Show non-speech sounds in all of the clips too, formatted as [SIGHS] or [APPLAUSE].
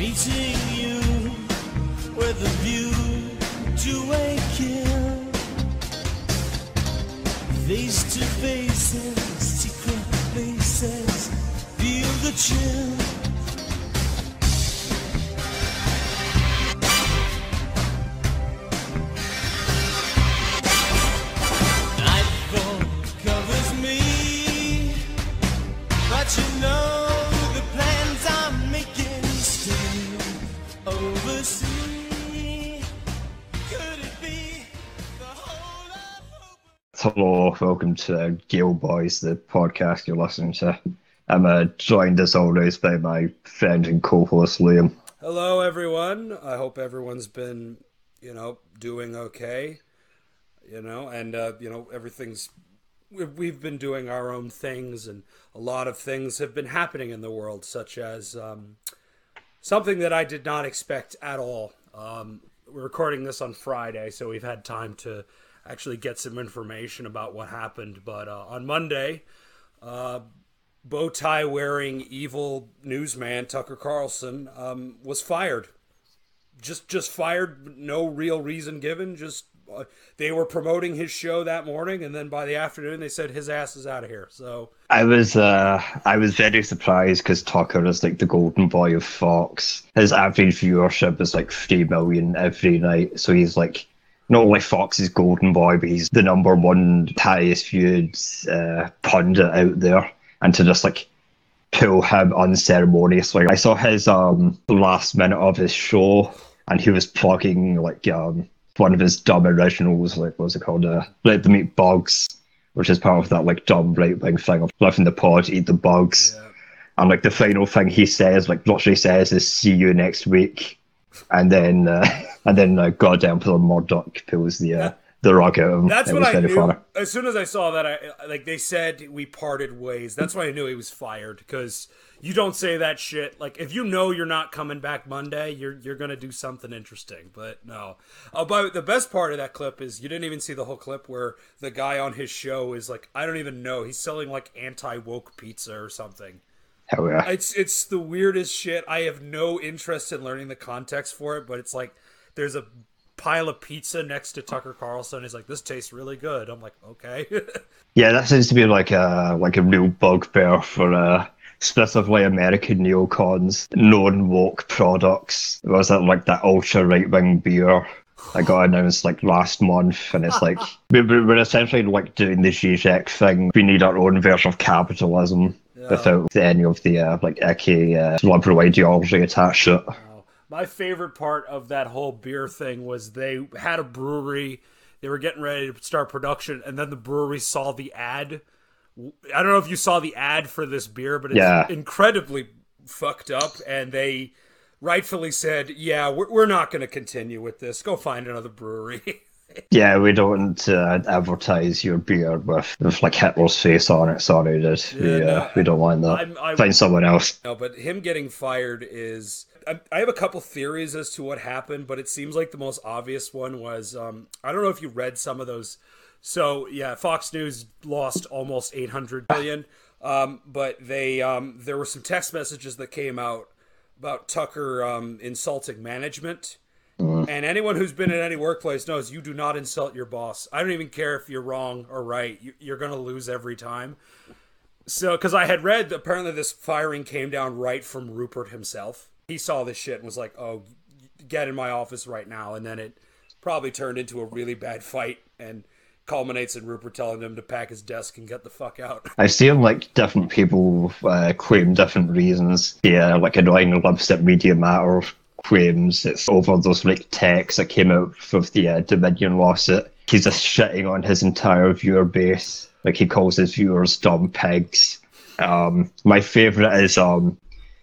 Meeting you with a view to a kill. Face to faces, secret places, feel the chill. Hello, welcome to Gale Boys, the podcast you're listening to. I'm uh, joined as always by my friend and co-host Liam. Hello, everyone. I hope everyone's been, you know, doing okay. You know, and uh, you know everything's. we- We've been doing our own things, and a lot of things have been happening in the world, such as um, something that I did not expect at all. Um, we're recording this on Friday, so we've had time to actually get some information about what happened. But uh, on Monday, uh, bow tie wearing evil newsman Tucker Carlson um, was fired. Just just fired, no real reason given. Just uh, they were promoting his show that morning, and then by the afternoon they said his ass is out of here. So I was uh, I was very surprised because Tucker is like the golden boy of Fox. His average viewership is like three million every night, so he's like not only Fox's golden boy, but he's the number one highest viewed uh, pundit out there. And to just like pull him unceremoniously, I saw his um last minute of his show, and he was plugging like um one of his dumb originals, like what's it called, uh, Let Them Eat Bugs which is part of that like dumb right wing thing of live in the pod, eat the bugs. yeah. And like the final thing he says, like literally says, is "see you next week," and then uh, [LAUGHS] and then uh, goddamn Peter Murdoch pulls the uh, the rug out of him. That's It what I knew. funny. As soon as I saw that, I like they said we parted ways. That's why I knew he was fired because you don't say that shit. Like if you know you're not coming back Monday, you're you're gonna do something interesting. But no. Uh, but the best part of that clip is you didn't even see the whole clip where the guy on his show is like I don't even know. He's selling like anti woke pizza or something. Hell yeah. It's it's the weirdest shit. I have no interest in learning the context for it, but it's like there's a pile of pizza next to Tucker Carlson. He's like, "This tastes really good." I'm like, "Okay." [LAUGHS] Yeah, that seems to be like a like a real bugbear for uh, specifically American neocons, non-woke products. Was that like that ultra right-wing beer that got announced like last month? And it's like [LAUGHS] we- we- we're essentially like doing the Zizek thing. We need our own version of capitalism without any of the uh, like icky uh, liberal ideology attached to it. My favorite part of that whole beer thing was they had a brewery. They were getting ready to start production, and then the brewery saw the ad. I don't know if you saw the ad for this beer, but it's Yeah. incredibly fucked up. And they rightfully said, "Yeah, we're, we're not going to continue with this. Go find another brewery." [LAUGHS] Yeah, we don't uh, advertise your beer with, with like Hitler's face on it. Sorry, dude. we, Yeah, uh, no, we don't want that. I'm- I- Find someone else. No, but him getting fired is. I, I have a couple theories as to what happened, but it seems like the most obvious one was um, I don't know if you read some of those. So yeah, Fox News lost almost 800 billion, um, but they um, there were some text messages that came out about Tucker um, insulting management. And anyone who's been in any workplace knows you do not insult your boss. I don't even care if you're wrong or right. You're going to lose every time. So, because I had read, apparently this firing came down right from Rupert himself. He saw this shit and was like, "Oh, get in my office right now." And then it probably turned into a really bad fight and culminates in Rupert telling him to pack his desk and get the fuck out. I see seen like different people uh, claim different reasons. Yeah, like annoying lipstick media matter claims it's over those like texts that came out of the uh, Dominion lawsuit. He's just shitting on his entire viewer base. Like he calls his viewers dumb pigs. Um, my favorite is um,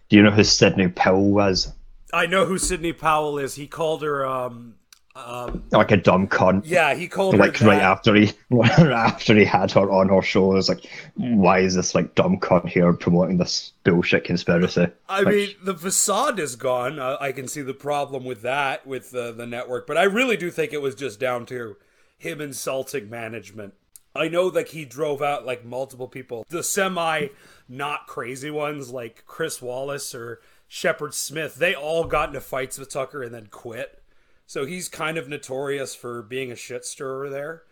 do you know who Sidney Powell was? I know who Sidney Powell is. He called her, um, um, Like a dumb cunt. yeah, he called her like right after he [LAUGHS] after he had her on her show, it was like, why is this like dumb cunt here promoting this bullshit conspiracy? I Like, mean, the facade is gone. Uh, I can see the problem with that with the the network, but I really do think it was just down to him insulting management. I know like he drove out like multiple people, the semi not crazy ones like Chris Wallace or Shepard Smith, they all got into fights with Tucker and then quit. So he's kind of notorious for being a shit stirrer there.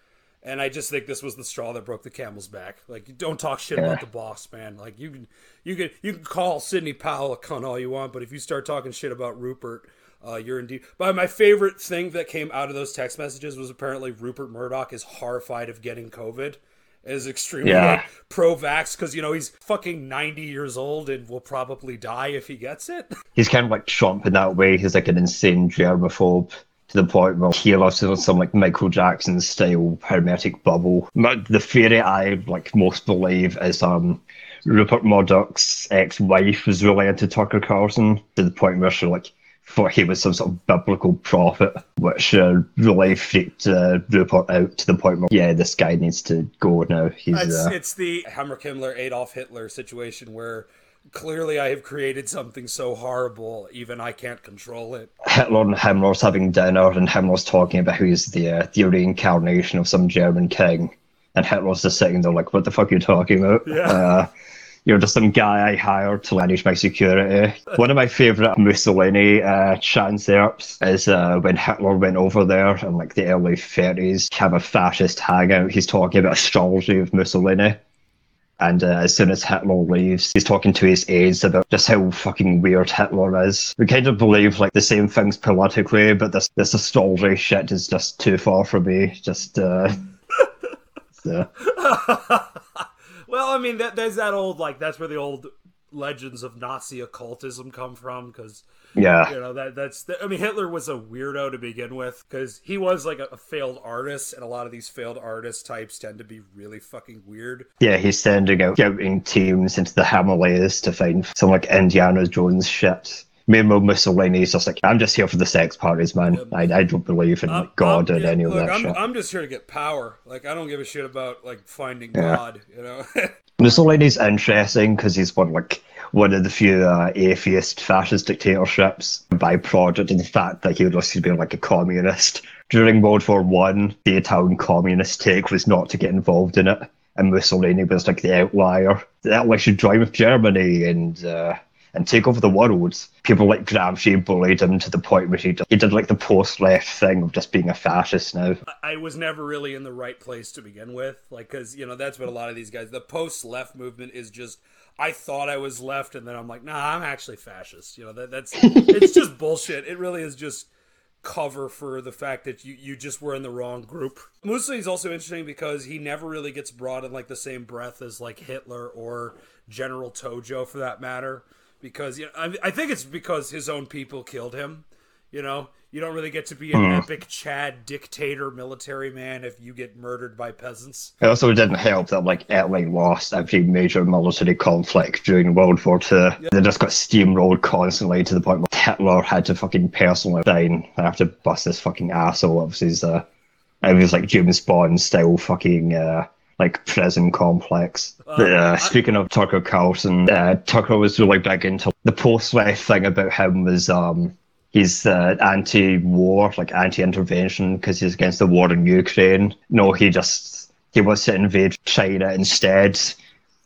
And I just think this was the straw that broke the camel's back. Like, don't talk shit about the boss, man. Like, you can, you can, you can call Sidney Powell a cunt all you want, but if you start talking shit about Rupert, uh, you're indeed. But my favorite thing that came out of those text messages was apparently Rupert Murdoch is horrified of getting COVID. Is extremely Yeah. like, pro-vax because you know he's fucking 90 years old and will probably die if he gets it. [LAUGHS] He's kind of like Trump in that way. He's like an insane germaphobe to the point where he lives in some like Michael Jackson style hermetic bubble. The theory I like most believe is um Rupert Murdoch's ex-wife was really into Tucker Carlson to the point where she like thought he was some sort of biblical prophet, which uh, really freaked uh, Rupert out to the point where yeah, this guy needs to go now. He's It's, uh, it's the Hammer Himmler, Adolf Hitler situation where clearly I have created something so horrible, even I can't control it. Hitler and Himmler's having dinner, and Himmler's talking about who is the uh, the reincarnation of some German king, and Hitler's just sitting there like, "What the fuck are you talking about? Yeah. You're just some guy I hired to manage my security." One of my favourite Mussolini uh, transepts is uh, when Hitler went over there in like the early 30s to have a fascist hangout. He's talking about astrology of Mussolini. And uh, as soon as Hitler leaves, he's talking to his aides about just how fucking weird Hitler is. We kind of believe like the same things politically, but this this astrology shit is just too far for me. Just uh, [LAUGHS] so, [LAUGHS] Well, I mean, that, there's that old, like, that's where the old legends of Nazi occultism come from, because, yeah, you know, that that's, I mean, Hitler was a weirdo to begin with, because he was, like, a, a failed artist, and a lot of these failed artist types tend to be really fucking weird. yeah. He's sending out scouting teams into the Himalayas to find some like Indiana Jones shit. Meanwhile, Mussolini's just like, I'm just here for the sex parties, man. I, I don't believe in like, God I'm- and yeah, any of that I'm, shit. I'm just here to get power. Like, I don't give a shit about, like, finding God, you know? [LAUGHS] Mussolini's interesting because he's one like one of the few uh, atheist fascist dictatorships byproduct of the fact that he was listed being like a communist. During World War One, the Italian communist take was not to get involved in it, and Mussolini was like the outlier. That like should join with Germany and uh, and take over the world. People like Gramsci bullied him to the point where he did, he did like the post-left thing of just being a fascist now. I was never really in the right place to begin with. Like, because, you know, that's what a lot of these guys, the post left movement is just, I thought I was left, and then I'm like, nah, I'm actually fascist. You know, that, that's, [LAUGHS] it's just bullshit. It really is just cover for the fact that you, you just were in the wrong group. Mussolini's also interesting because he never really gets brought in like the same breath as like Hitler or General Tojo for that matter. Because, you know, I, I think it's because his own people killed him. You know, you don't really get to be an epic Chad dictator military man if you get murdered by peasants. It also didn't help that like Italy lost every major military conflict during World War Two. They just got steamrolled constantly to the point where Hitler had to fucking personally. I have to bust this fucking asshole up. He's uh, it was like James Bond style fucking uh, like prison complex. But, uh, speaking of Tucker Carlson, uh, Tucker was really big into the post-left thing about him was um he's uh, anti-war, like anti-intervention, because he's against the war in Ukraine. No, he just he wants to invade China instead.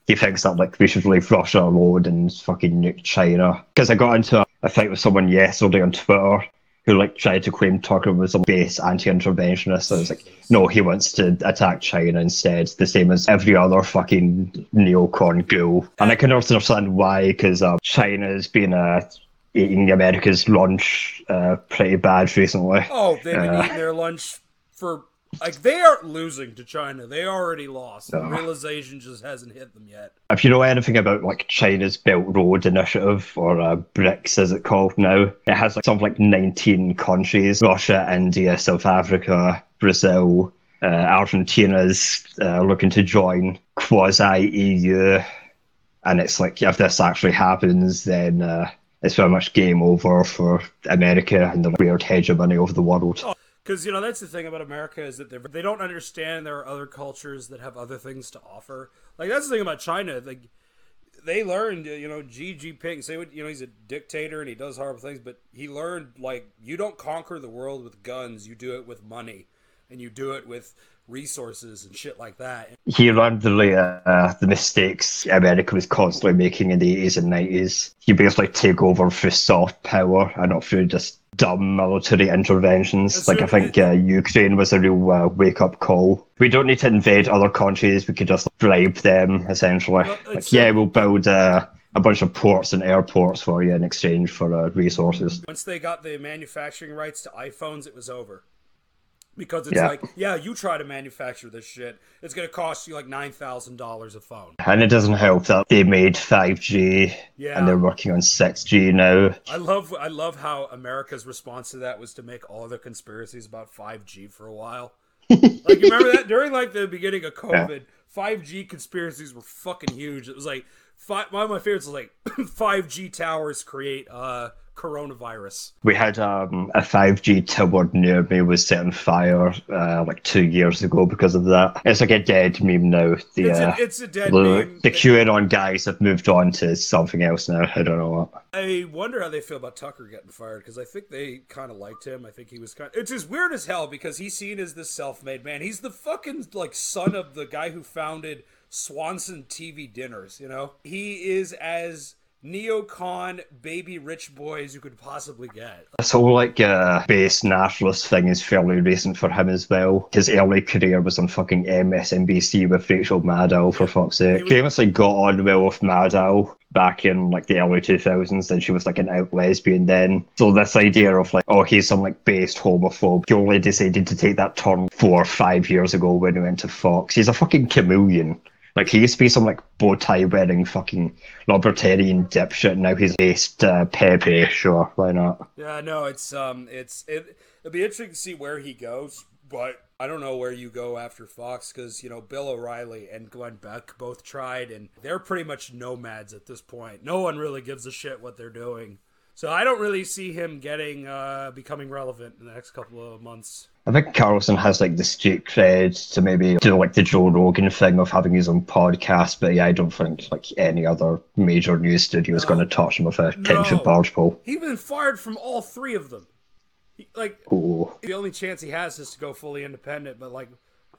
He thinks that like we should leave Russia alone and fucking nuke China. Because I got into a, a fight with someone yesterday on Twitter who like tried to claim Tucker was a base anti-interventionist. I was like, no, he wants to attack China instead, the same as every other fucking neocon ghoul. And I can also understand why, because uh, China's been uh, eating America's lunch uh, pretty bad recently. Oh, they've been Uh. eating their lunch for like they aren't losing to China. They already lost. The realization just hasn't hit them yet. If you know anything about like China's Belt Road Initiative or uh, BRICS as it's called now, it has like something like 19 countries: Russia, India, South Africa, Brazil, uh, Argentina's uh, looking to join quasi EU, and it's like if this actually happens, then uh, it's very much game over for America and the weird hegemony over the world. Because you know that's the thing about America is that they they don't understand there are other cultures that have other things to offer. Like that's the thing about China. Like they learned, you know, Xi Jinping. Say what you know, he's a dictator and he does horrible things, but he learned like you don't conquer the world with guns. You do it with money, and you do it with resources and shit like that. He learned the uh, the mistakes America was constantly making in the eighties and nineties. He basically take over through soft power and not through just dumb military interventions. That's like I think uh, Ukraine was a real uh, wake up call. We don't need to invade other countries. We could just bribe them essentially. Well, like, yeah, we'll build. Uh, a bunch of ports and airports for you in exchange for uh, resources. Once they got the manufacturing rights to iPhones, it was over. Because it's Yeah. like, yeah, you try to manufacture this shit, it's gonna cost you like nine thousand dollars a phone. And it doesn't help that they made 5G Yeah. and they're working on 6G now. I love I love how America's response to that was to make all their conspiracies about 5G for a while. [LAUGHS] like you remember that during like the beginning of COVID, 5G conspiracies were fucking huge. It was like fi- one of my favorites was like [CLEARS THROAT] 5G towers create uh coronavirus. We had um, a 5G tower near me was set on fire uh, like two years ago because of that. It's like a dead meme now. The, It's uh, a, it's a dead the, meme. the QAnon guys have moved on to something else now. I don't know what. I wonder how they feel about Tucker getting fired because I think they kind of liked him. I think he was kind. It's just weird as hell because he's seen as this self-made man. He's the fucking like son of the guy who founded Swanson TV Dinners. You know, he is as neocon baby rich boy as you could possibly get. This whole like uh, base nationalist thing is fairly recent for him as well. His early career was on fucking MSNBC with Rachel Maddow, for fuck's sake. was- Famously got on well with Maddow back in like the early 2000s and she was like an out lesbian then. So this idea of like, oh, he's some like based homophobe, he only decided to take that turn four or five years ago when he went to Fox. He's a fucking chameleon. Like he used to be some like bow tie wearing fucking libertarian dipshit. Now he's based uh, Pepe. Sure, why not? Yeah, no, it's um, it's it. It'll be interesting to see where he goes, but I don't know where you go after Fox because you know Bill O'Reilly and Glenn Beck both tried, and they're pretty much nomads at this point. No one really gives a shit what they're doing, so I don't really see him getting uh becoming relevant in the next couple of months. I think Carlson has like the street cred to maybe do like the Joe Rogan thing of having his own podcast, but yeah, I don't think like any other major news studio is going to touch him with a ten foot No. barge pole. He's been fired from all three of them. He, like Ooh. the only chance he has is to go fully independent. But like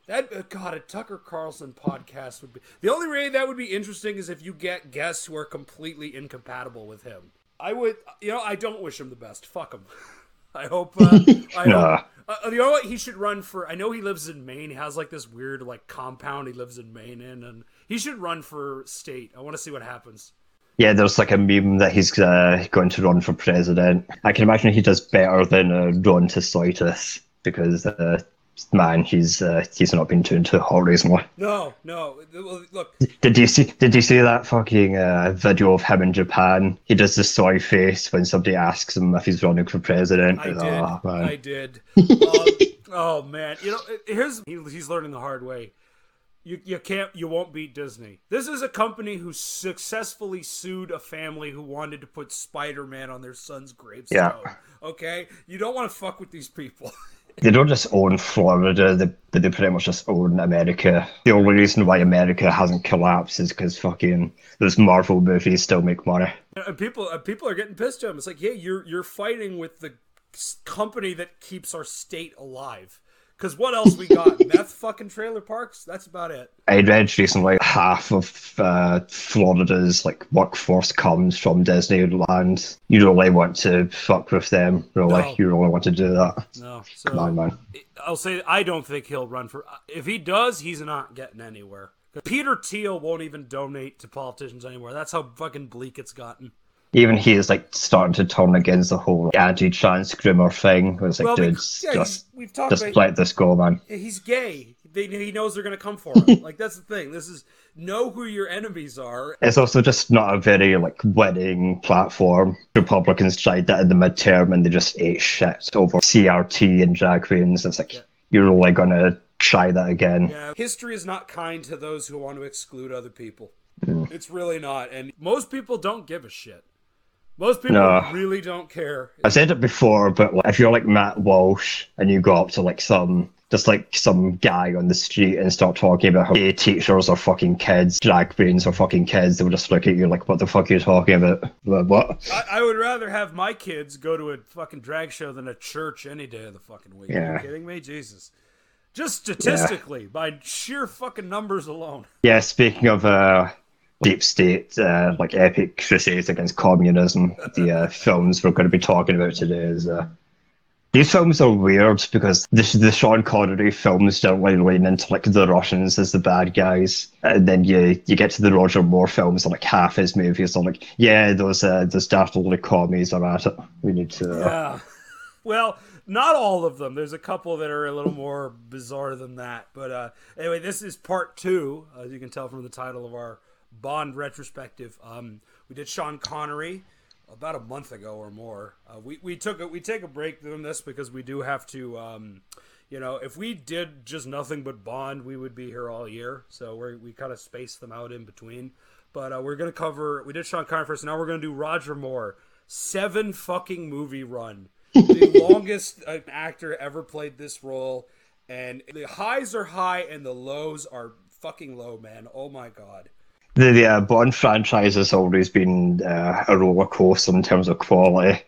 that, uh, God, a Tucker Carlson podcast would be the only way that would be interesting is if you get guests who are completely incompatible with him. I would, you know, I don't wish him the best. Fuck him. [LAUGHS] I hope. Uh, I [LAUGHS] Nah. hope. Uh, you know what? He should run for. I know he lives in Maine. He has like this weird like compound he lives in Maine in, and he should run for state. I want to see what happens. Yeah, there's like a meme that he's uh, going to run for president. I can imagine he does better than uh, Ron because, uh, man, he's uh, he's not been doing too hot recently. No, no. Well, Look, Did you see? Did you see that fucking uh, video of him in Japan? He does the soy face when somebody asks him if he's running for president. I did. Oh, man. I did. Um, [LAUGHS] oh man, you know, here's he, he's learning the hard way. You you can't you won't beat Disney. This is a company who successfully sued a family who wanted to put Spider-Man on their son's gravestone. Yeah. Okay, you don't want to fuck with these people. [LAUGHS] They don't just own Florida, they, but they pretty much just own America. The only reason why America hasn't collapsed is because fucking those Marvel movies still make money. and people people are getting pissed at him. It's like, yeah, you're you're fighting with the company that keeps our state alive. Because what else we got? [LAUGHS] Meth fucking trailer parks. That's about it. I read recently half of uh, Florida's like workforce comes from Disneyland. You really want to fuck with them, really. No. You really want to do that. No, so Come on, man. I'll say I don't think he'll run for. If he does, he's not getting anywhere. Peter Thiel won't even donate to politicians anymore. That's how fucking bleak it's gotten. Even he is like starting to turn against the whole anti-trans groomer thing. It was like, Well, dude, because- yeah, just, we've talked just about- let this go, man. He's gay. They, he knows they're gonna come for him. [LAUGHS] like that's the thing. This is know who your enemies are. It's also just not a very like winning platform. Republicans tried that in the midterm and they just ate shit over CRT and drag queens. It's like you're really gonna try that again. Yeah, history is not kind to those who want to exclude other people. Mm. It's really not, and most people don't give a shit. Most people No. really don't care. I said it before, but like, if you're like Matt Walsh and you go up to like some just like some guy on the street and start talking about how gay teachers are fucking kids, drag queens are fucking kids, they'll just look at you like, what the fuck are you talking about? What? I, I would rather have my kids go to a fucking drag show than a church any day of the fucking week. Are Yeah. you kidding me? Jesus. just statistically by sheer fucking numbers alone. Yeah, speaking of uh, deep state, uh, like epic crusades against communism, the uh, films we're going to be talking about today is. Uh, these films are weird because the, the Sean Connery films don't really lean into like the Russians as the bad guys, and then you you get to the Roger Moore films, and like half his movies are like, yeah, those uh, those little commies are at it. We need to. Uh, Yeah. Well, not all of them. There's a couple that are a little more bizarre than that. But uh, anyway, this is part two, as you can tell from the title of our Bond retrospective. Um, we did Sean Connery about a month ago or more. Uh, we we took a, we take a break doing this because we do have to. Um, you know, if we did just nothing but Bond, we would be here all year. So we we kind of spaced them out in between. But uh, we're gonna cover. We did Sean Connery first. Now we're gonna do Roger Moore. Seven fucking movie run. the [LAUGHS] longest an actor ever played this role, and the highs are high and the lows are fucking low, man. Oh my god. The, the uh, Bond franchise has always been uh, a roller coaster in terms of quality,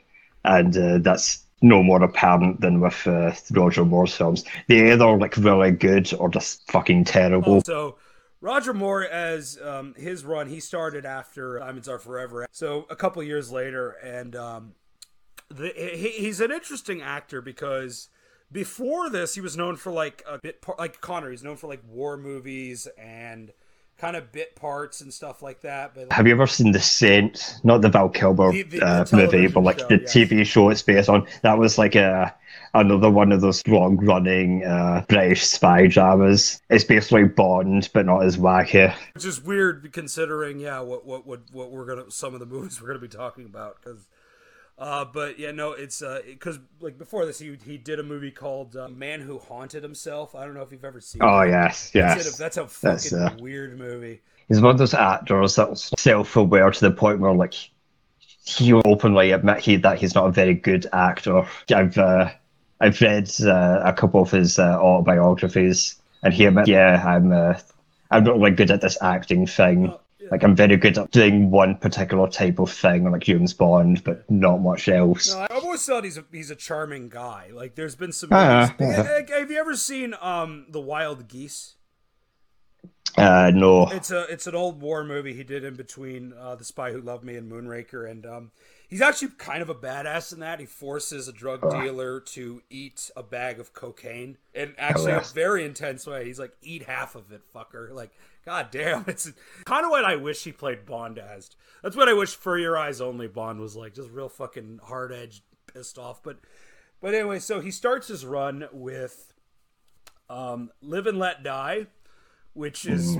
and uh, that's no more apparent than with uh, Roger Moore's films. They're either like really good or just fucking terrible. So Roger Moore, as um, his run, he started after Diamonds Are Forever. So a couple years later, and um, the, he, he's an interesting actor because before this, he was known for like a bit like Connor. He's known for like war movies and kind of bit parts and stuff like that. But Have you ever seen The Saint? Not the Val Kilmer The- the- the uh, movie, but like show, the yes. TV show it's based on. That was like a another one of those long running uh, British spy dramas. It's basically Bond, but not as wacky. which is weird considering yeah what what what, what we're gonna some of the movies we're gonna be talking about because uh but yeah no it's uh because like before this he he did a movie called uh, man who haunted himself i don't know if you've ever seen Oh it. yes, that's, yes. that's a That's, fucking uh, weird movie He's one of those actors that's self-aware to the point where like he'll openly admit he, that he's not a very good actor. I've uh, I've read uh, a couple of his uh, autobiographies, and he admits, yeah, I'm uh, I'm not really good at this acting thing. Like I'm very good at doing one particular type of thing, like James Bond, but not much else. no, i've always thought he's a he's a charming guy like there's been some movies- yeah. Have you ever seen um the wild geese Uh, no. It's a it's an old war movie he did in between uh, The Spy Who Loved Me and Moonraker, and um, he's actually kind of a badass in that. He forces a drug dealer to eat a bag of cocaine, in actually Oh, a very intense way. He's like, "Eat half of it, fucker!" Like, god damn, [LAUGHS] it's kind of what I wish he played Bond as. That's what I wish For Your Eyes Only Bond was like, just real fucking hard edged, pissed off. But but anyway, so he starts his run with um, Live and Let Die, which is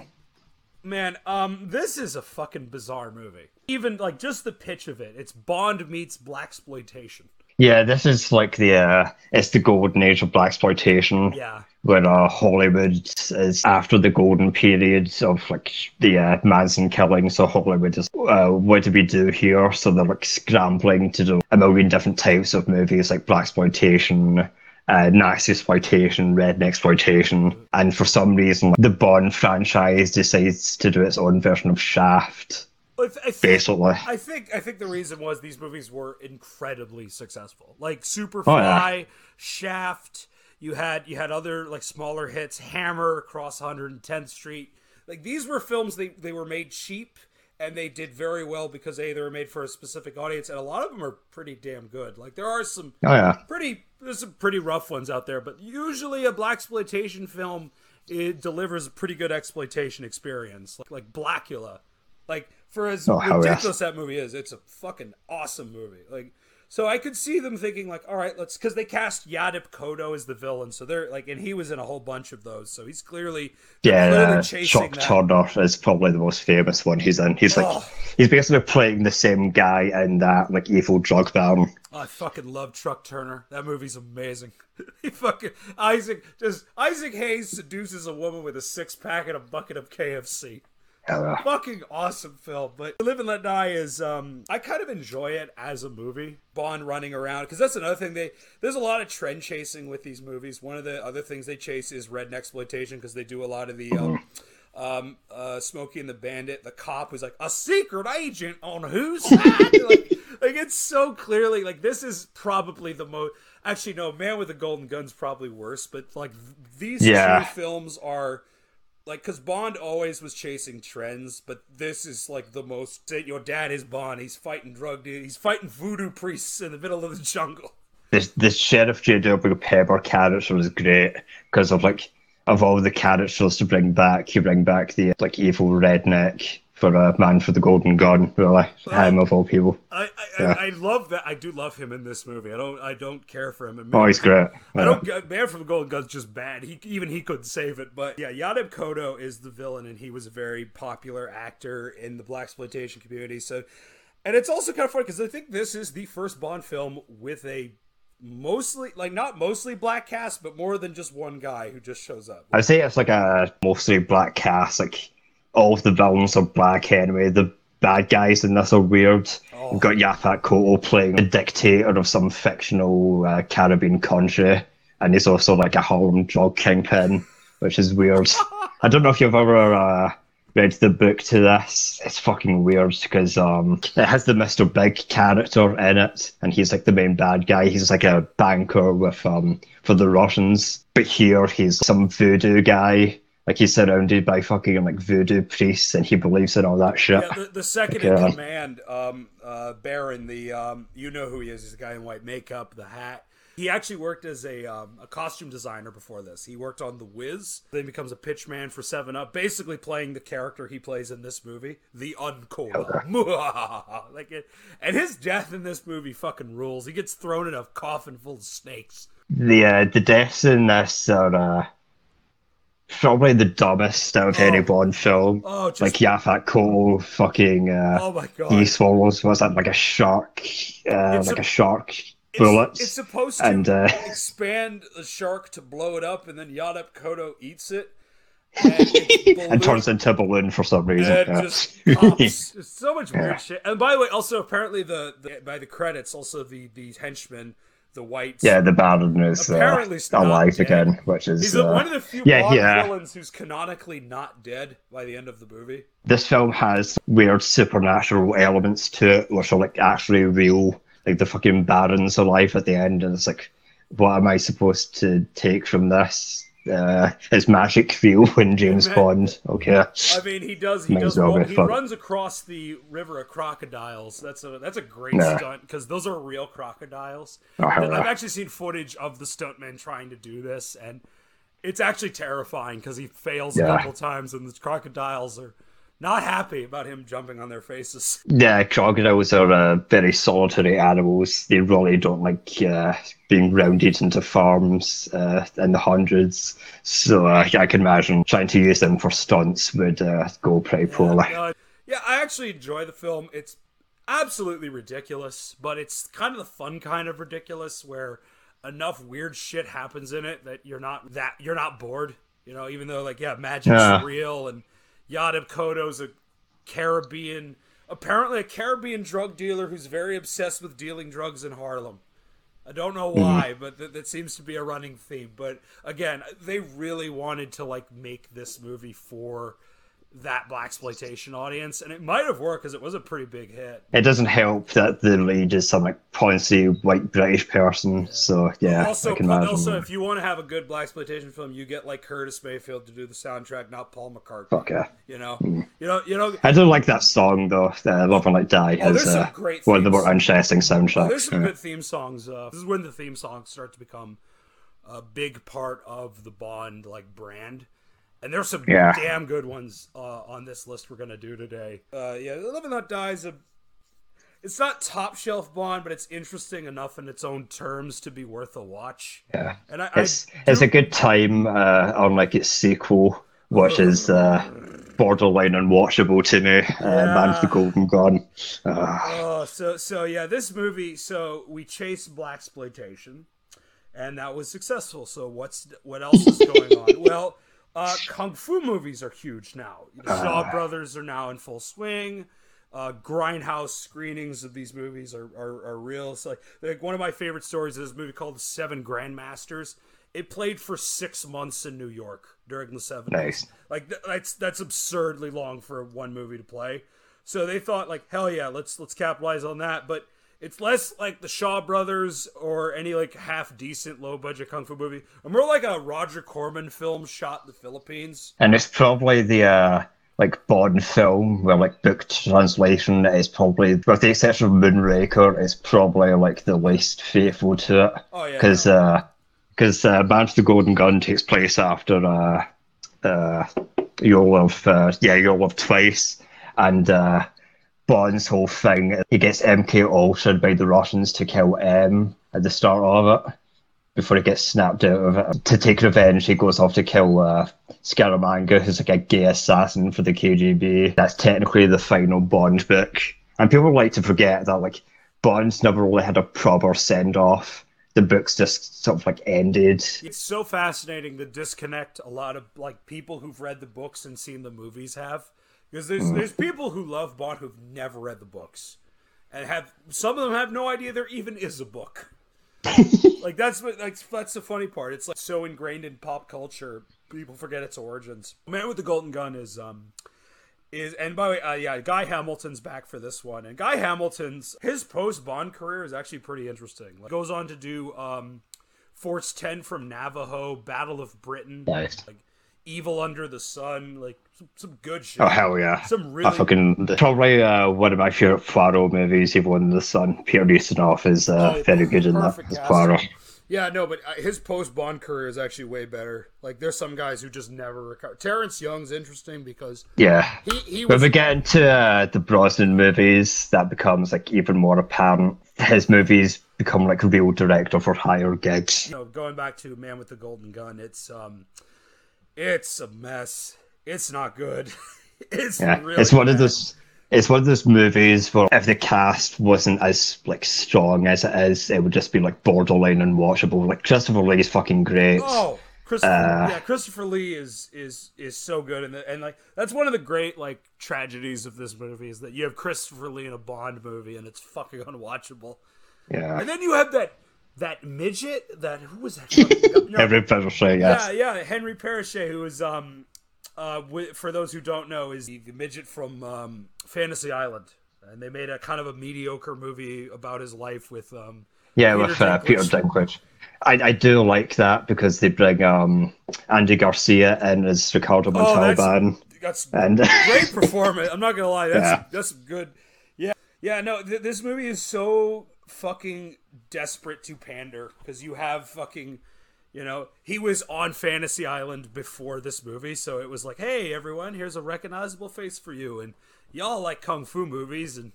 man, um, this is a fucking bizarre movie. Even like just the pitch of it, it's Bond meets blaxploitation. Yeah, this is like the uh, it's the golden age of blaxploitation. Yeah, when uh, Hollywood is after the golden period of like the uh, Manson killing, so Hollywood is uh, what do we do here? So they're like scrambling to do a million different types of movies like blaxploitation, uh, Nazi exploitation, redneck exploitation, and for some reason the Bond franchise decides to do its own version of Shaft. I think, Basically, I think I think the reason was these movies were incredibly successful. Like Superfly, Oh, yeah. Shaft. You had you had other like smaller hits, Hammer, Across 110th Street. Like these were films they they were made cheap and they did very well because a they were made for a specific audience and a lot of them are pretty damn good. Like there are some oh yeah, pretty there's some pretty rough ones out there, but usually a blaxploitation film it delivers a pretty good exploitation experience, like, like Blacula. Like for as Oh, ridiculous that movie is, it's a fucking awesome movie. Like so I could see them thinking like, all right, let's because they cast Yaphet Kotto as the villain, so they're like, and he was in a whole bunch of those, so he's clearly yeah. clearly Uh, chasing Truck that. Turner is probably the most famous one he's in. He's like Oh. he's basically playing the same guy in that like evil drug baron. I fucking love Truck Turner. That movie's amazing. [LAUGHS] he fucking Isaac just Isaac Hayes seduces a woman with a six pack and a bucket of KFC. Uh, Fucking awesome film. But Live and Let Die is um I kind of enjoy it as a movie. Bond running around because that's another thing they there's a lot of trend chasing with these movies. One of the other things they chase is redneck exploitation because they do a lot of the um um, uh, Smokey and the Bandit, the cop who's like a secret agent on whose side? [LAUGHS] like, like it's so clearly like this is probably the most. Actually, no, Man with the Golden Gun's probably worse, but like th- these Yeah. two films are like because Bond always was chasing trends, but this is like the most. Your dad is Bond. He's fighting drug dealers. He's fighting voodoo priests in the middle of the jungle. this this Sheriff J.W. Pepper character was great because of like of all the characters to bring back, you bring back the like evil redneck for a uh, man for the golden gun, really. Him of all people. I I, Yeah. I I love that. I do love him in this movie. I don't I don't care for him. In Oh, he's great. I don't. Man for the Golden Gun's just bad. He even he couldn't save it. But yeah, Yaphet Kotto is the villain, and he was a very popular actor in the blaxploitation community. So, and it's also kind of funny because I think this is the first Bond film with a mostly like not mostly black cast, but more than just one guy who just shows up. I'd say it's like a mostly black cast. Like all of the villains are black anyway. The bad guys in this are weird. Oh. You've got Yaphet Kotto playing a dictator of some fictional uh, Caribbean country, and he's also like a Harlem drug kingpin, which is weird. [LAUGHS] I don't know if you've ever uh, read the book to this. It's fucking weird because um, it has the Mr. Big character in it, and he's like the main bad guy. He's like a banker with um for the Russians, but here he's some voodoo guy. Like he's surrounded by fucking like voodoo priests, and he believes in all that shit. Yeah, the, the second Yeah. in command, um, uh, Baron, the um, you know who he is. He's the guy in white makeup, the hat. He actually worked as a um, a costume designer before this. He worked on The Wiz, then becomes a pitchman for Seven Up, basically playing the character he plays in this movie, the Uncola. [LAUGHS] like it, and his death in this movie fucking rules. He gets thrown in a coffin full of snakes. The uh, the deaths in this are uh, probably the dumbest out of any Oh. Bond film. Oh, just like Yaphet Kotto fucking uh, oh my god! he swallows what's that like a shark uh, like a- a, shark It's- bullets. It's, supposed to and, uh, expand the shark to blow it up, and then Yaphet Kotto eats it. And, [LAUGHS] and turns into a balloon for some reason. yeah. just [LAUGHS] pops. So much weird Yeah. shit. And by the way, also apparently the, the by the credits, also the the henchman, the white. yeah, the Baron is uh, Apparently not alive dead. again, which is He's uh, one of the few yeah, yeah. villains who's canonically not dead by the end of the movie. this film has weird supernatural elements to it, which are like actually real. Like the fucking Baron's alive at the end, and it's like, what am I supposed to take from this? Uh, is magic feel when James Ma- Bond? Okay. I mean, he does. He May does. well he fun. runs across the river of crocodiles. That's a that's a great Yeah. stunt because those are real crocodiles. Hell I've actually seen footage of the stuntman trying to do this, and it's actually terrifying because he fails a couple times, and the crocodiles are not happy about him jumping on their faces. [LAUGHS] Yeah, crocodiles are uh, very solitary animals. They really don't like uh, being rounded into farms uh, in the hundreds. So uh, I can imagine trying to use them for stunts would uh, go pretty poorly. Uh, yeah, I actually enjoy the film. It's absolutely ridiculous, but it's kind of the fun kind of ridiculous where enough weird shit happens in it that you're not that you're not bored. You know, even though like yeah, magic's Yeah. real and Yaphet Kotto's a Caribbean apparently a Caribbean drug dealer who's very obsessed with dealing drugs in Harlem. I don't know mm-hmm. why, but th- that seems to be a running theme. But again, they really wanted to like make this movie for that blaxploitation audience, and it might have worked because it was a pretty big hit. It doesn't help that the lead is some like poncy white British person. So yeah, also, I can imagine. also, if you want to have a good blaxploitation film, you get like Curtis Mayfield to do the soundtrack, not Paul McCartney. Fuck yeah. You know, you know, you know. I don't like that song though. Uh, Love and Like Die Oh, is uh, great one of the more interesting soundtracks. There's some Yeah. good theme songs. Uh, this is when the theme songs start to become a big part of the Bond like brand. And there's some Yeah. damn good ones uh, on this list we're gonna do today. Uh, yeah, Live and Not Die is a. It's not top shelf Bond, but it's interesting enough in its own terms to be worth a watch. Yeah. And I, I It's it's a good time uh, on like its sequel, which is uh, borderline unwatchable to me. Uh, Man the Golden Gun. Uh, Oh, so so yeah, this movie. So we chase blaxploitation, and that was successful. So what's what else is going on? [LAUGHS] Well, uh, kung fu movies are huge now. The Shaw Brothers are now in full swing. Uh, grindhouse screenings of these movies are, are, are real. So like, like one of my favorite stories is this movie called The Seven Grandmasters. It played for six months in New York during the 70s. Nice. Like th- that's that's absurdly long for one movie to play. So they thought like hell yeah, let's let's capitalize on that. But It's less like the Shaw Brothers or any like half decent low budget kung fu movie. Or more like a Roger Corman film shot in the Philippines. And it's probably the uh, like Bond film where like book translation is probably, with the exception of Moonraker, is probably like the least faithful to it. Oh, yeah, Because uh, because uh, Man with the Golden Gun takes place after uh, uh, You'll Live, uh, yeah, You'll Live Twice, and uh, Bond's whole thing, he gets MK altered by the Russians to kill M at the start of it before he gets snapped out of it. To take revenge, he goes off to kill uh, Scaramanga, who's like a gay assassin for the KGB. That's technically the final Bond book. And people like to forget that like Bond's never really had a proper send off. The book's just sort of like ended. It's so fascinating the disconnect a lot of like people who've read the books and seen the movies have. Because there's there's people who love Bond who've never read the books. And have some of them have no idea there even is a book. [LAUGHS] like that's what like that's the funny part. It's like so ingrained in pop culture, people forget its origins. Man with the Golden Gun is um is and by the way, uh, yeah, Guy Hamilton's back for this one, and Guy Hamilton's his post Bond career is actually pretty interesting. Like, goes on to do um Force Ten from Navarone, Battle of Britain, Nice. like Evil Under the Sun, like some, some good shit. Oh hell yeah! Some really I fucking probably uh, one of my favorite Poirot movies. Even in the Sun, Peter Ustinov is uh, Oh, very good in that as. Poirot. Yeah, no, but uh, his post Bond career is actually way better. Like, there's some guys who just never recover. Terrence Young's interesting because Yeah. he he When we get into uh, the Brosnan movies, that becomes like even more apparent. His movies become like real director for hire gigs. you know going back to Man with the Golden Gun. It's um, it's a mess. It's not good. [LAUGHS] it's Yeah, really it's one of those. It's one of those movies where if the cast wasn't as like strong as it is, it would just be like borderline unwatchable. Like Christopher Lee's fucking great. Oh, Christopher, Uh, yeah, Christopher Lee is is is so good, and and like that's one of the great like tragedies of this movie is that you have Christopher Lee in a Bond movie and it's fucking unwatchable, Yeah, and then you have that that midget that who was that? [LAUGHS] No, every Perrier, yes. Yeah, yeah, Henry Parachet, who is um, uh, for those who don't know, is the, midget from um, Fantasy Island, and they made a kind of a mediocre movie about his life with um, Yeah, Peter with uh, Dinklage. Peter Dinklage. I, I do like that because they bring um, Andy Garcia in as Ricardo Oh, that's- Montalban. That's And [LAUGHS] great performance. I'm not gonna lie, that's Yeah. that's good. Yeah, yeah. No, th- this movie is so fucking desperate to pander because you have fucking, you know, he was on Fantasy Island before this movie, so it was like, hey, everyone, here's a recognizable face for you, and y'all like kung fu movies, and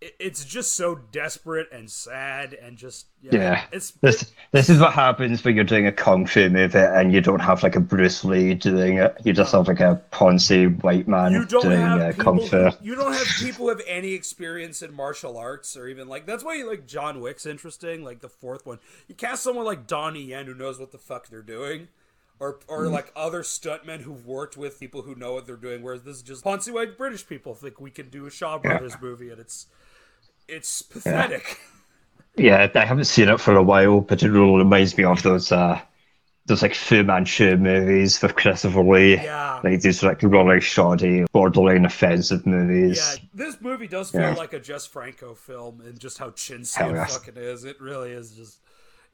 it's just so desperate and sad and just yeah, yeah, it's this this is what happens when you're doing a kung fu movie and you don't have like a Bruce Lee doing it. You just have like a Ponzi white man you don't doing have uh, people, kung fu. You don't have people who have any experience in martial arts or even like that's why like John Wick's interesting. Like the fourth one, you cast someone like Donnie Yen who knows what the fuck they're doing, or or Mm. like other stuntmen who've worked with people who know what they're doing. Whereas this is just Ponzi white British people think we can do a Shaw Brothers movie and it's it's pathetic. Yeah, I haven't seen it for a while, but it really reminds me of those uh those like Fu Manchu movies with Christopher Lee. Yeah. Like these like really shoddy, borderline offensive movies. Yeah, this movie does feel Yeah. like a Jess Franco film, and just how chintzy Hell it yes. fucking is. It really is just.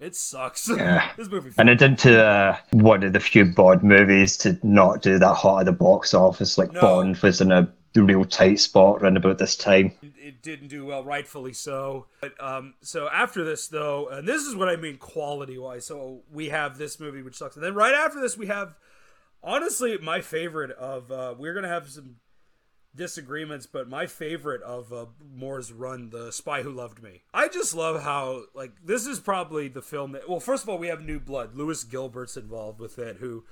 It sucks. Yeah. [LAUGHS] this movie. And it into uh, one of the few Bond movies to not do that hot at the box office. Like No. Bond was in a real tight spot around about this time. it didn't do well, rightfully so. But um, so after this, though, and this is what I mean quality wise. So we have this movie, which sucks, and then right after this, we have honestly my favorite of. Uh, we're gonna have some disagreements, but my favorite of uh, Moore's run, The Spy Who Loved Me. I just love how like this is probably the film that. Well, first of all, we have New Blood. Lewis Gilbert's involved with it, who.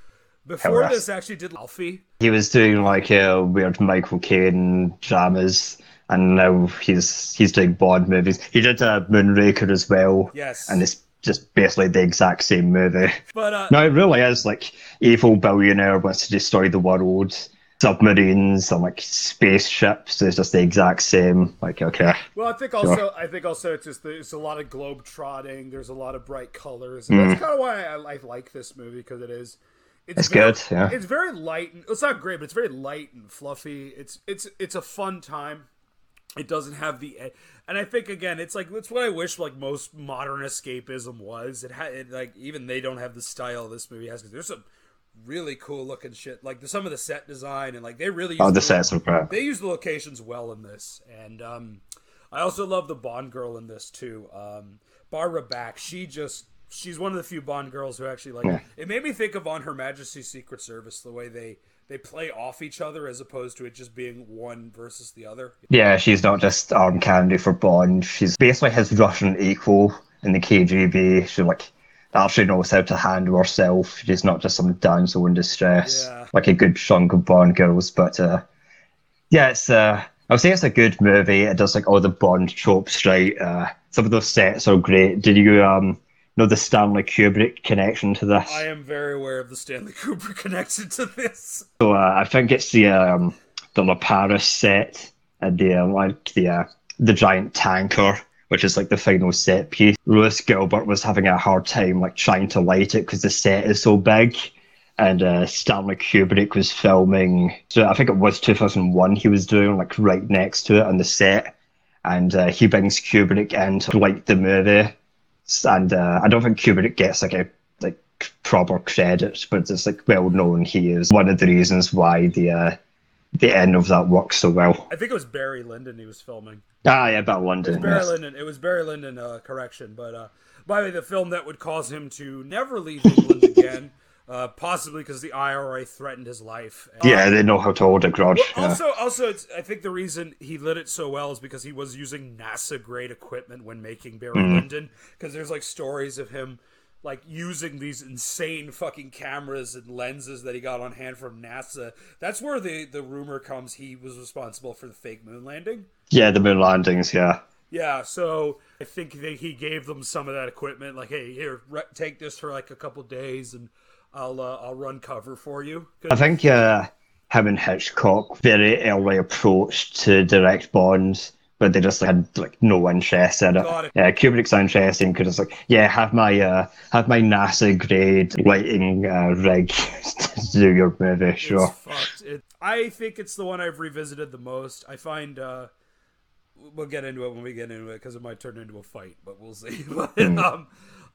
Before this, actually did Alfie. He was doing like uh, weird Michael Caine dramas, and now he's he's doing Bond movies. He did a Moonraker as well. Yes. and it's just basically the exact same movie. But uh, No, it really is like evil billionaire wants to destroy the world. Submarines and like spaceships. It's just the exact same. Like okay, Well, I think also I think also it's just there's a lot of globe trotting. There's a lot of bright colors, and that's kind of why I, I like this movie because it is. It's very- good, yeah. It's very light. And, it's not great, but it's very light and fluffy. It's it's it's a fun time. It doesn't have the, and I think again, it's like that's what I wish like most modern escapism was. It had it, like even they don't have the style this movie has because there's some really cool looking shit. Like the, some of the set design and like they really Oh, use the sets are great. they use the locations well in this, and um, I also love the Bond girl in this too. Um, Barbara Bach, she just she's one of the few Bond girls who actually like. Yeah. It made me think of on Her Majesty's Secret Service the way they they play off each other as opposed to it just being one versus the other. Yeah, she's not just arm candy for Bond. She's basically his Russian equal in the KGB. She like actually knows how to handle herself. She's not just some damsel in distress Yeah. like a good chunk of Bond girls. But uh, yeah, it's uh, I would say it's a good movie. It does like all the Bond tropes right. Uh, some of those sets are great. Did you um know the Stanley Kubrick connection to this? I am very aware of the Stanley Kubrick connection to this. So uh, I think it's the um, the Liparus set and the uh, like the uh, the giant tanker, which is like the final set piece. Lewis Gilbert was having a hard time like trying to light it because the set is so big. And uh, Stanley Kubrick was filming. So I think it was 2001. He was doing like right next to it on the set, and uh, he brings Kubrick in to light the movie. And uh, I don't think Kubrick gets like a like proper credit, but it's like well known he is one of the reasons why the uh, the end of that works so well. I think it was Barry Lyndon he was filming. Ah, yeah, about London. Barry yes. Lyndon. It was Barry Lyndon. Uh, correction, but uh, by the way, the film that would cause him to never leave England again, uh, possibly because the IRA threatened his life. Uh, Yeah, they know how to hold a grudge. yeah. Also, also, it's, I think the reason he lit it so well is because he was using NASA grade equipment when making Barry Mm-hmm. Lyndon. Because there's like stories of him like using these insane fucking cameras and lenses that he got on hand from NASA. That's where the the rumor comes he was responsible for the fake moon landing. yeah, the moon landings. Yeah, Yeah, so I think that he gave them some of that equipment. Like, hey, here, re- take this for like a couple days, and I'll uh, I'll run cover for you. I think uh, him and Hitchcock very early approached to direct Bonds, but they just had like no interest in it. Got it. Yeah, Kubrick's interesting because it's like, yeah, have my uh, have my NASA grade lighting uh, rig [LAUGHS] to do your movie, sure. It, I think it's the one I've revisited the most. I find uh, we'll get into it when we get into it because it might turn into a fight, but we'll see. [LAUGHS] but, um,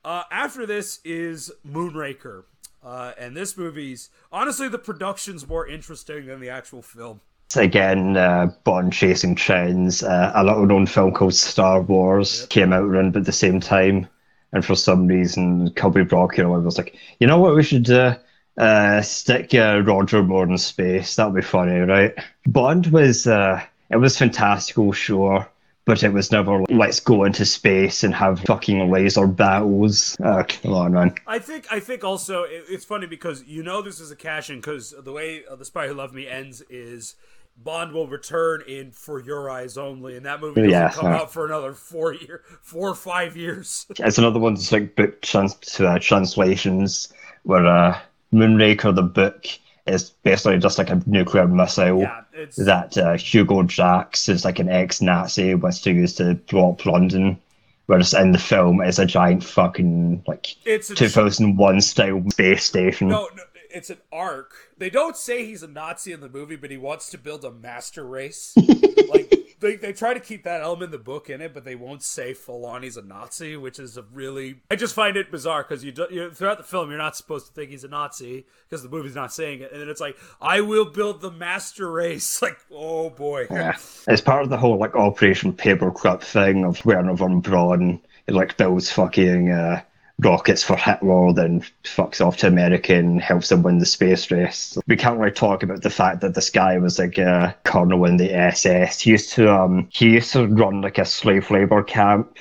uh, after this is Moonraker, uh, and this movie's honestly the production's more interesting than the actual film. Again, uh, Bond chasing trends. Uh, a little known film called Star Wars came out around at the same time, and for some reason, Cubby Broccoli was like, you know what we should do? Uh, stick uh, Roger Moore in space. That'll be funny, right? Bond was uh, it was fantastical, sure, but it was never like, let's go into space and have fucking laser battles. Uh, come on, man. I think I think also it, it's funny because you know this is a cash in because the way uh, the Spy Who Loved Me ends is Bond will return in For Your Eyes Only, and that movie doesn't Yeah, come out for another four year, four or five years. [LAUGHS] It's another one that's like book trans- uh, translations where uh, Moonraker, the book, is basically just like a nuclear missile yeah, that uh, Hugo Drax is like an ex-Nazi wants to use to blow up London. Whereas in the film, it's a giant fucking like it's a 2001 style space station. no, no, it's an ark. They don't say he's a Nazi in the movie, but he wants to build a master race. [LAUGHS] like they, they try to keep that element in the book in it, but they won't say on a Nazi, which is a really I just find it bizarre because you, do, you throughout the film you're not supposed to think he's a Nazi because the movie's not saying it, and then it's like I will build the master race. [LAUGHS] Like oh boy, Yeah. It's part of the whole like Operation Paperclip thing of Wernher von Braun. It like builds fucking uh, rockets for Hitler, then fucks off to America and helps them win the space race. We can't really talk about the fact that this guy was like a colonel in the SS. He used to um he used to run like a slave labor camp,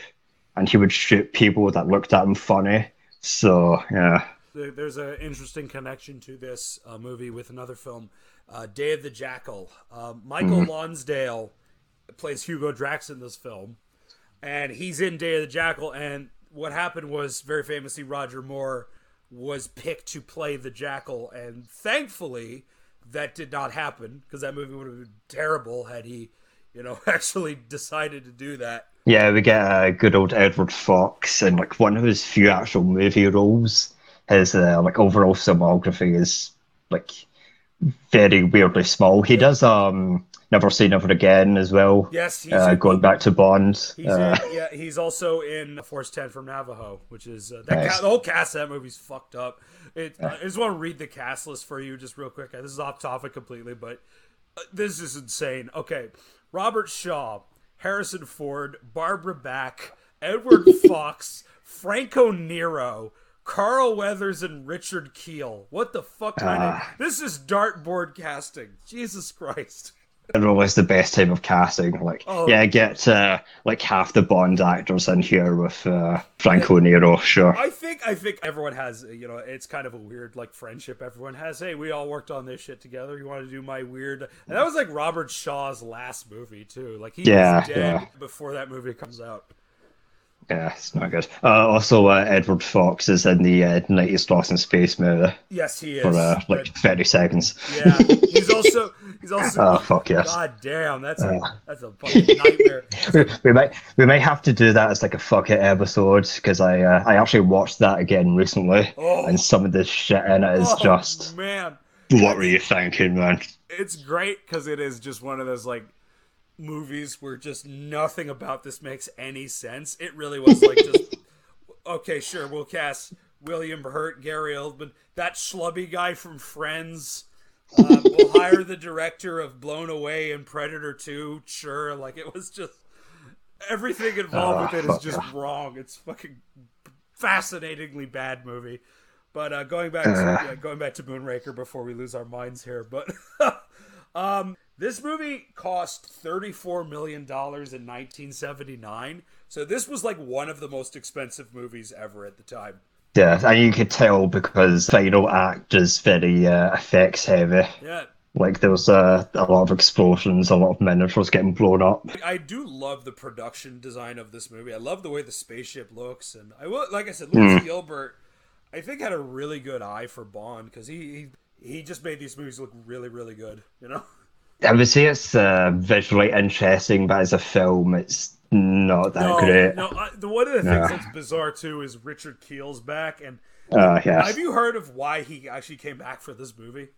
and he would shoot people that looked at him funny. So yeah. There's an interesting connection to this uh, movie with another film, uh, Day of the Jackal. Uh, Michael Lonsdale plays Hugo Drax in this film, and he's in Day of the Jackal. And what happened was, very famously, Roger Moore was picked to play the Jackal, and thankfully, that did not happen because that movie would have been terrible had he, you know, [LAUGHS] actually decided to do that. Yeah, we get uh, good old Edward Fox, and like one of his few actual movie roles. His uh, like overall filmography is like very weirdly small. He does um Never Say Never Again as well. Yes, he's uh, in- going back to Bond. He's Uh, in, yeah, he's also in Force Ten from Navarone, which is uh, that Nice. ca- the whole cast of that movie's fucked up. It, I just want to read the cast list for you just real quick. This is off topic completely, but uh, this is insane. Okay, Robert Shaw, Harrison Ford, Barbara Bach, Edward [LAUGHS] Fox, Franco Nero. Carl Weathers and Richard Kiel. What the fuck kind of Ah. this is dartboard casting. Jesus Christ. I don't know the best type of casting. Like, Oh. yeah, get uh, like half the Bond actors in here with uh, Franco Nero, sure. I think I think everyone has you know it's kind of a weird like friendship everyone has. Hey, we all worked on this shit together. You want to do my weird? And that was like Robert Shaw's last movie too. Like he Yeah, was dead yeah. before that movie comes out. Yeah, it's not good. Uh, also, uh, Edward Fox is in the uh, 90s Lost in Space movie Yes, he is. for uh, like But, 30 seconds. yeah, he's [LAUGHS] also he's also. Oh, fuck yes. God damn, that's a that's a fucking nightmare. [LAUGHS] we, we might we might have to do that as like a fuck it episode because I uh, I actually watched that again recently Oh. and some of the shit in it is Oh, just man. what were you thinking, man? it's great because it is just one of those like movies where just nothing about this makes any sense. It really was like just [LAUGHS] okay, sure, we'll cast William Hurt, Gary Oldman, that schlubby guy from Friends. Uh, [LAUGHS] we'll hire the director of Blown Away and Predator 2. Sure, like it was just everything involved with it is just [LAUGHS] wrong. It's fucking fascinatingly bad movie. But uh, going back to yeah, going back to Moonraker before we lose our minds here, but um, this movie cost thirty four million dollars in nineteen seventy nine. So this was like one of the most expensive movies ever at the time. Yeah, and you could tell because final act is very uh, effects heavy. Yeah, Like there was uh, a lot of explosions, a lot of miniatures getting blown up. I do love the production design of this movie. I love the way the spaceship looks, and I will, like I said, Lewis Gilbert, I think had a really good eye for Bond because he, he he just made these movies look really really good. You know. [LAUGHS] I would say it's uh, visually interesting, but as a film, it's not that No, great. no. I, the one of the things that's bizarre too is Richard Kiel's back, and Uh, yeah, have you heard of why he actually came back for this movie?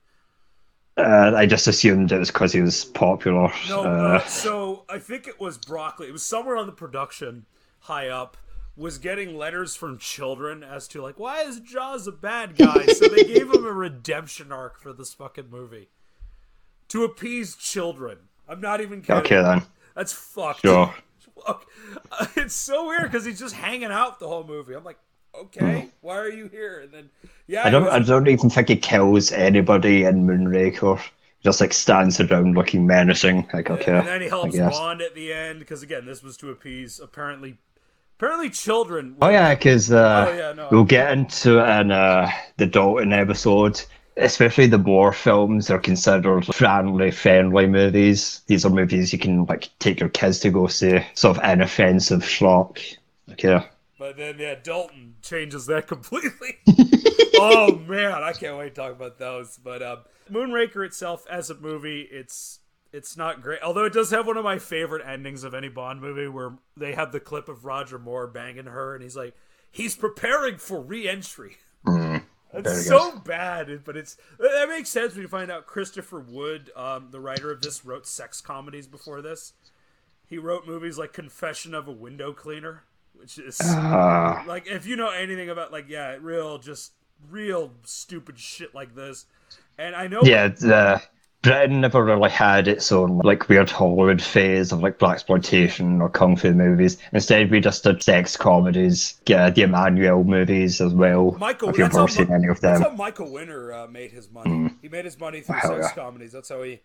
uh, I just assumed it was because he was popular. No, uh, uh, so I think it was Broccoli. It was somewhere on the production high up was getting letters from children as to like why is Jaws a bad guy? so they gave him a redemption arc for this fucking movie to appease children. I'm not even kidding. okay then, That's fucked. sure. [LAUGHS] It's so weird because he's just hanging out the whole movie. I'm like, okay, why are you here? And then, yeah, I don't. he I don't even think he kills anybody in Moonraker. Just like stands around looking menacing. Like okay, and then he helps. Bond at the end because again, this was to appease apparently, apparently children. Oh yeah, because uh, Oh, yeah, no. we'll get into it in uh, the Dalton episode. Especially the war films are considered family friendly movies. These are movies you can like take your kids to go see. Sort of inoffensive schlock. Okay. But then yeah, Dalton changes that [LAUGHS] completely. oh man, I can't wait to talk about those. But um, Moonraker itself as a movie, it's it's not great. Although it does have one of my favorite endings of any Bond movie, where they have the clip of Roger Moore banging her, and he's like, he's preparing for re-entry. It's so bad, but it's that makes sense when you find out Christopher Wood, um, the writer of this, wrote sex comedies before this. He wrote movies like Confession of a Window Cleaner, which is Uh, like if you know anything about like yeah, real just real stupid shit like this. And I know yeah, the, Britain never really had its own like weird Hollywood phase of like blaxploitation or kung fu movies. Instead, we just did sex comedies, yeah, the Emmanuelle movies as well. Michael. If you've ever seen any of that's them, how Michael Winner uh, made his money. He made his money through Wow, sex yeah. comedies. That's how he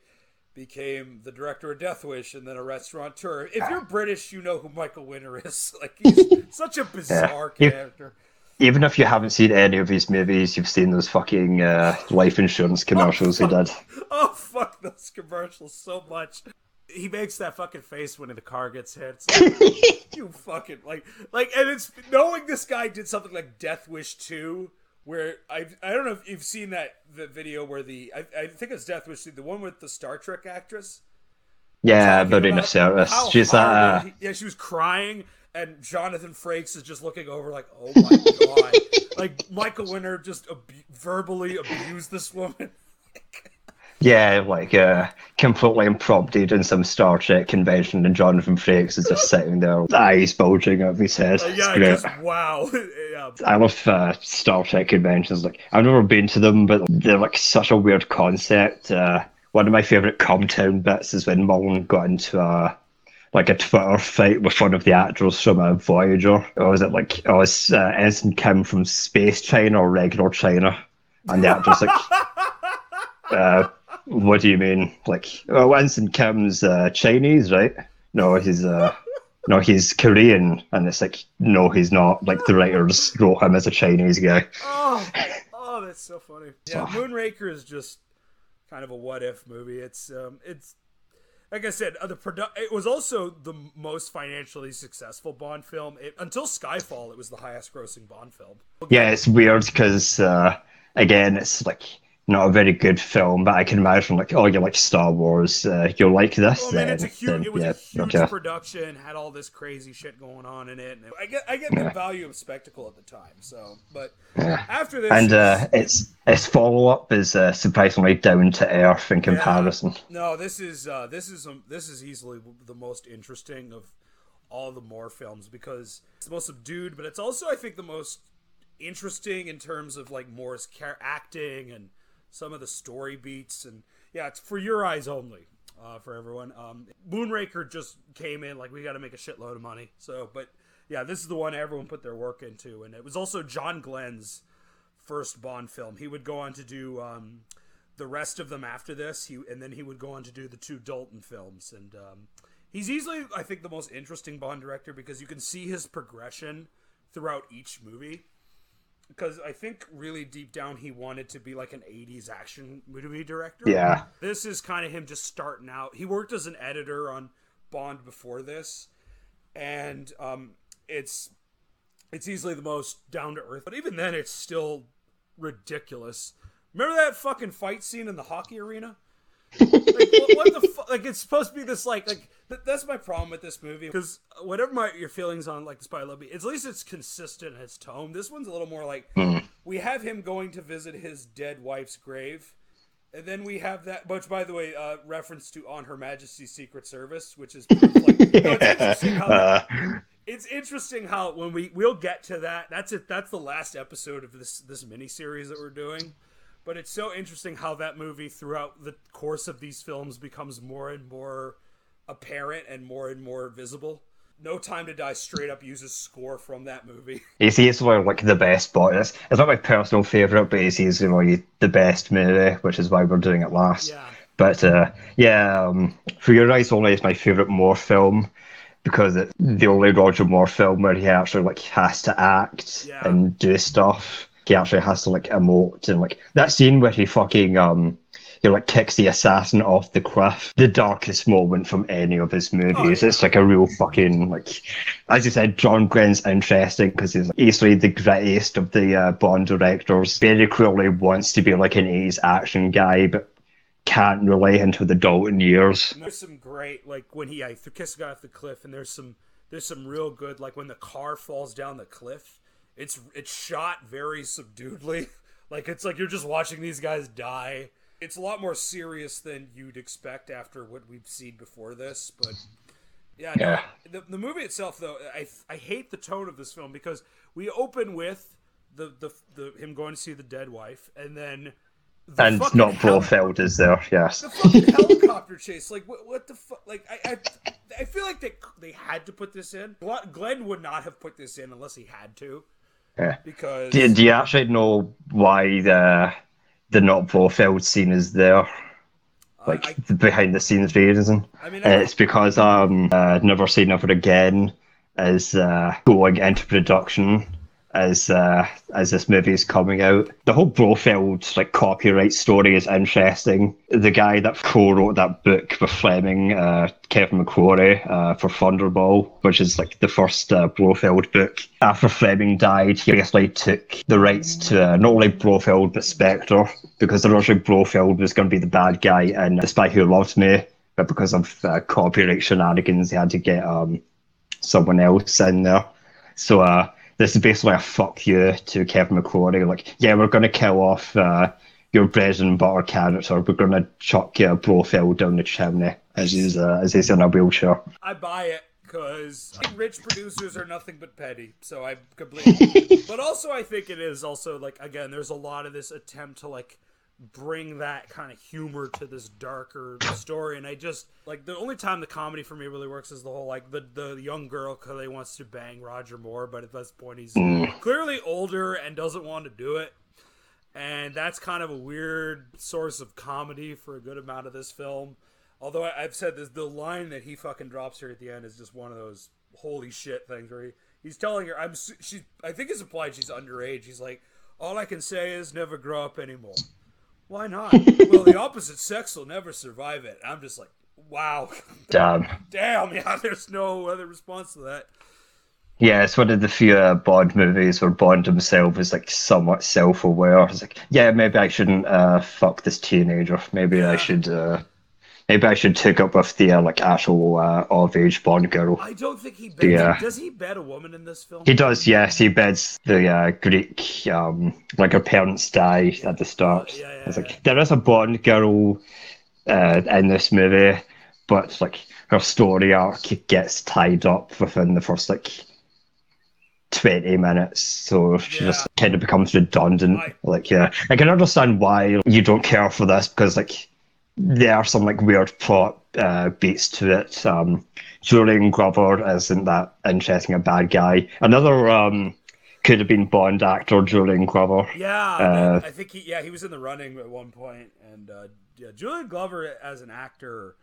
became the director of Death Wish and then a restaurateur. If you're British, you know who Michael Winner is. [LAUGHS] Like he's [LAUGHS] such a bizarre He- character. Even if you haven't seen any of his movies, you've seen those fucking uh, life insurance commercials he did. [LAUGHS] Oh fuck those commercials so much. He makes that fucking face when the car gets hit. Like, [LAUGHS] you fucking like like and it's knowing this guy did something like Death Wish 2 where I I don't know if you've seen that the video where the I, I think it's Death Wish 2, the one with the Star Trek actress. Yeah, Marina about Sirtis. how She's hard uh, it- yeah, she was crying, and Jonathan Frakes is just looking over like, oh my [LAUGHS] god, like Michael Winner just ab- verbally abused this woman. Yeah, like uh, completely impromptu in some Star Trek convention, and Jonathan Frakes is just sitting there, with eyes bulging out of his head. Uh, yeah, just wow. [LAUGHS] yeah. I love uh, Star Trek conventions. Like I've never been to them, but they're like such a weird concept. Uh, one of my favorite Comtown bits is when Mullen got into a like a Twitter fight with one of the actors from a Voyager. Or was it like oh, was uh, Ensign Kim from Space China or regular China? And the actor's like, [LAUGHS] uh, "What do you mean? Like, oh, Ensign Kim's uh, Chinese, right? No, he's uh." No, he's Korean, and it's like, no, he's not. Like the writers wrote him as a Chinese guy. Oh, [LAUGHS] oh, that's so funny. Yeah, Moonraker is just kind of a what if movie. It's um, it's like I said, uh, the produ- It was also the most financially successful Bond film it, until Skyfall. It was the highest grossing Bond film. Yeah, it's weird because uh, again, it's like not a very good film, but I can imagine like, oh, you like Star Wars, uh, you'll like this. I mean, then, it's a huge. then, It was yeah, a huge okay. production. Had all this crazy shit going on in it. And I get, I get the value of spectacle at the time. So, but after this, And it's- uh, its its follow up is uh, surprisingly down to earth in comparison. No, this is uh, this is um, this is easily the most interesting of all the Moore films because it's the most subdued, but it's also I think the most interesting in terms of like Moore's acting and some of the story beats and yeah, it's for your eyes only. Uh, for everyone, um, Moonraker just came in like we got to make a shitload of money. So, but yeah, this is the one everyone put their work into, and it was also John Glen's first Bond film. He would go on to do um, the rest of them after this. He and then he would go on to do the two Dalton films, and um, he's easily, I think, the most interesting Bond director because you can see his progression throughout each movie. Because I think really deep down he wanted to be like an '80s action movie director. Yeah. This is kind of him just starting out. He worked as an editor on Bond before this, and um, it's it's easily the most down to earth. But even then, it's still ridiculous. Remember that fucking fight scene in the hockey arena? [LAUGHS] like, what, what the fu- like? It's supposed to be this like like th- that's my problem with this movie because whatever my your feelings on like the Spy Love Me, at least it's consistent in its tone. This one's a little more like we have him going to visit his dead wife's grave. And then we have that, which by the way, uh, reference to On Her Majesty's Secret Service, which is proof, [LAUGHS] like, no, it's interesting how [LAUGHS] Uh, it's interesting how when we we'll get to that. That's it. That's the last episode of this this mini series that we're doing. But it's so interesting how that movie, throughout the course of these films, becomes more and more apparent and more and more visible. No Time to Die straight up uses score from that movie. [LAUGHS] It's easily like the best Bond. It's, it's not my personal favorite, but it's easily the best movie, which is why we're doing it last. Yeah. But uh, yeah, um, For Your Eyes Only is my favorite Moore film because it's the only Roger Moore film where he actually like has to act Yeah. and do stuff. He actually has to like emote and like that scene where he fucking um he like kicks the assassin off the cliff. The darkest moment from any of his movies. yeah. It's like a real fucking like, as you said, John Glen's interesting because he's easily the grittiest of the uh, Bond directors. Very clearly wants to be like an 80s action guy, but can't relate into the Dalton years. And there's some great like when he I kiss a guy off the cliff, and there's some there's some real good like when the car falls down the cliff. It's it's shot very subduedly, [LAUGHS] like it's like you're just watching these guys die. It's a lot more serious than you'd expect after what we've seen before this, but yeah, no, Yeah. the the movie itself though, I I hate the tone of this film because we open with the the, the him going to see the dead wife, and then the And not Blofeld is there, yes. the fucking helicopter chase. Like what? What the fuck? Like I, I, I feel like they they had to put this in. Glen would not have put this in unless he had to, Yeah. because Do, do you actually know why the the not Blofeld scene is there? Like I- the behind the scenes reason? I mean, I, it's because um uh, Never Say Never Again is uh, going into production as uh, as this movie is coming out. The whole Blofeld like copyright story is interesting. The guy that co-wrote that book with Fleming, uh, Kevin McClory, uh, for Thunderball, which is like the first uh, Blofeld book. After Fleming died, he basically took the rights to uh, not only Blofeld but Spectre, because originally Blofeld was going to be the bad guy in The Spy Who Loved Me, but because of uh, copyright shenanigans, they had to get um, someone else in there. So uh, this is basically a fuck you to Kevin McClory. Like, yeah, we're going to kill off uh, your bread and butter character. We're gonna chuck you a Blofeld down the chimney as he's uh, as he's in a wheelchair. I buy it because rich producers are nothing but petty. So I completely. [LAUGHS] but also, I think it is also like again, there's a lot of this attempt to like bring that kind of humor to this darker story, and I just like the only time the comedy for me really works is the whole like the the young girl Clay wants to bang Roger Moore, but at this point he's mm. clearly older and doesn't want to do it. And that's kind of a weird source of comedy for a good amount of this film. Although I, I've said this, the line that he fucking drops here at the end is just one of those holy shit things where he, he's telling her, "I'm." She, I think it's implied she's underage. He's like, "All I can say is never grow up anymore." Why not? well, the [LAUGHS] opposite sex will never survive it. I'm just like, wow, Damn. [LAUGHS] damn. Yeah, [LAUGHS] there's no other response to that. Yeah, it's one of the few uh, Bond movies where Bond himself is like somewhat self-aware. It's like, yeah, maybe I shouldn't uh, fuck this teenager. Maybe I should, uh, maybe I should take up with the uh, like actual uh, of-age Bond girl. I don't think he beds. Yeah. Does he bed a woman in this film? He does, yes. He beds the uh, Greek, um, like her parents die at the start. Yeah, yeah, it's like there is a Bond girl uh, in this movie, but like her story arc gets tied up within the first like twenty minutes, so she Yeah. just kind of becomes redundant. Like, yeah, I can understand why you don't care for this because like there are some like weird plot uh, beats to it. Um, Julian Glover isn't that interesting a bad guy. Another um, could have been Bond actor Julian Glover. Yeah, Uh, I think he. Yeah, he was in the running at one point, and uh, yeah, Julian Glover as an actor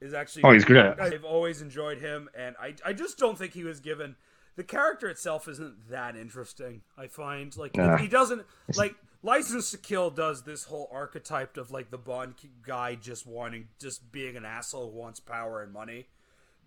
is actually. Oh, he's great. I've always enjoyed him, and I, I just don't think he was given. The character itself isn't that interesting. I find like Nah. he doesn't like License to Kill does this whole archetype of like the Bond guy just wanting just being an asshole who wants power and money.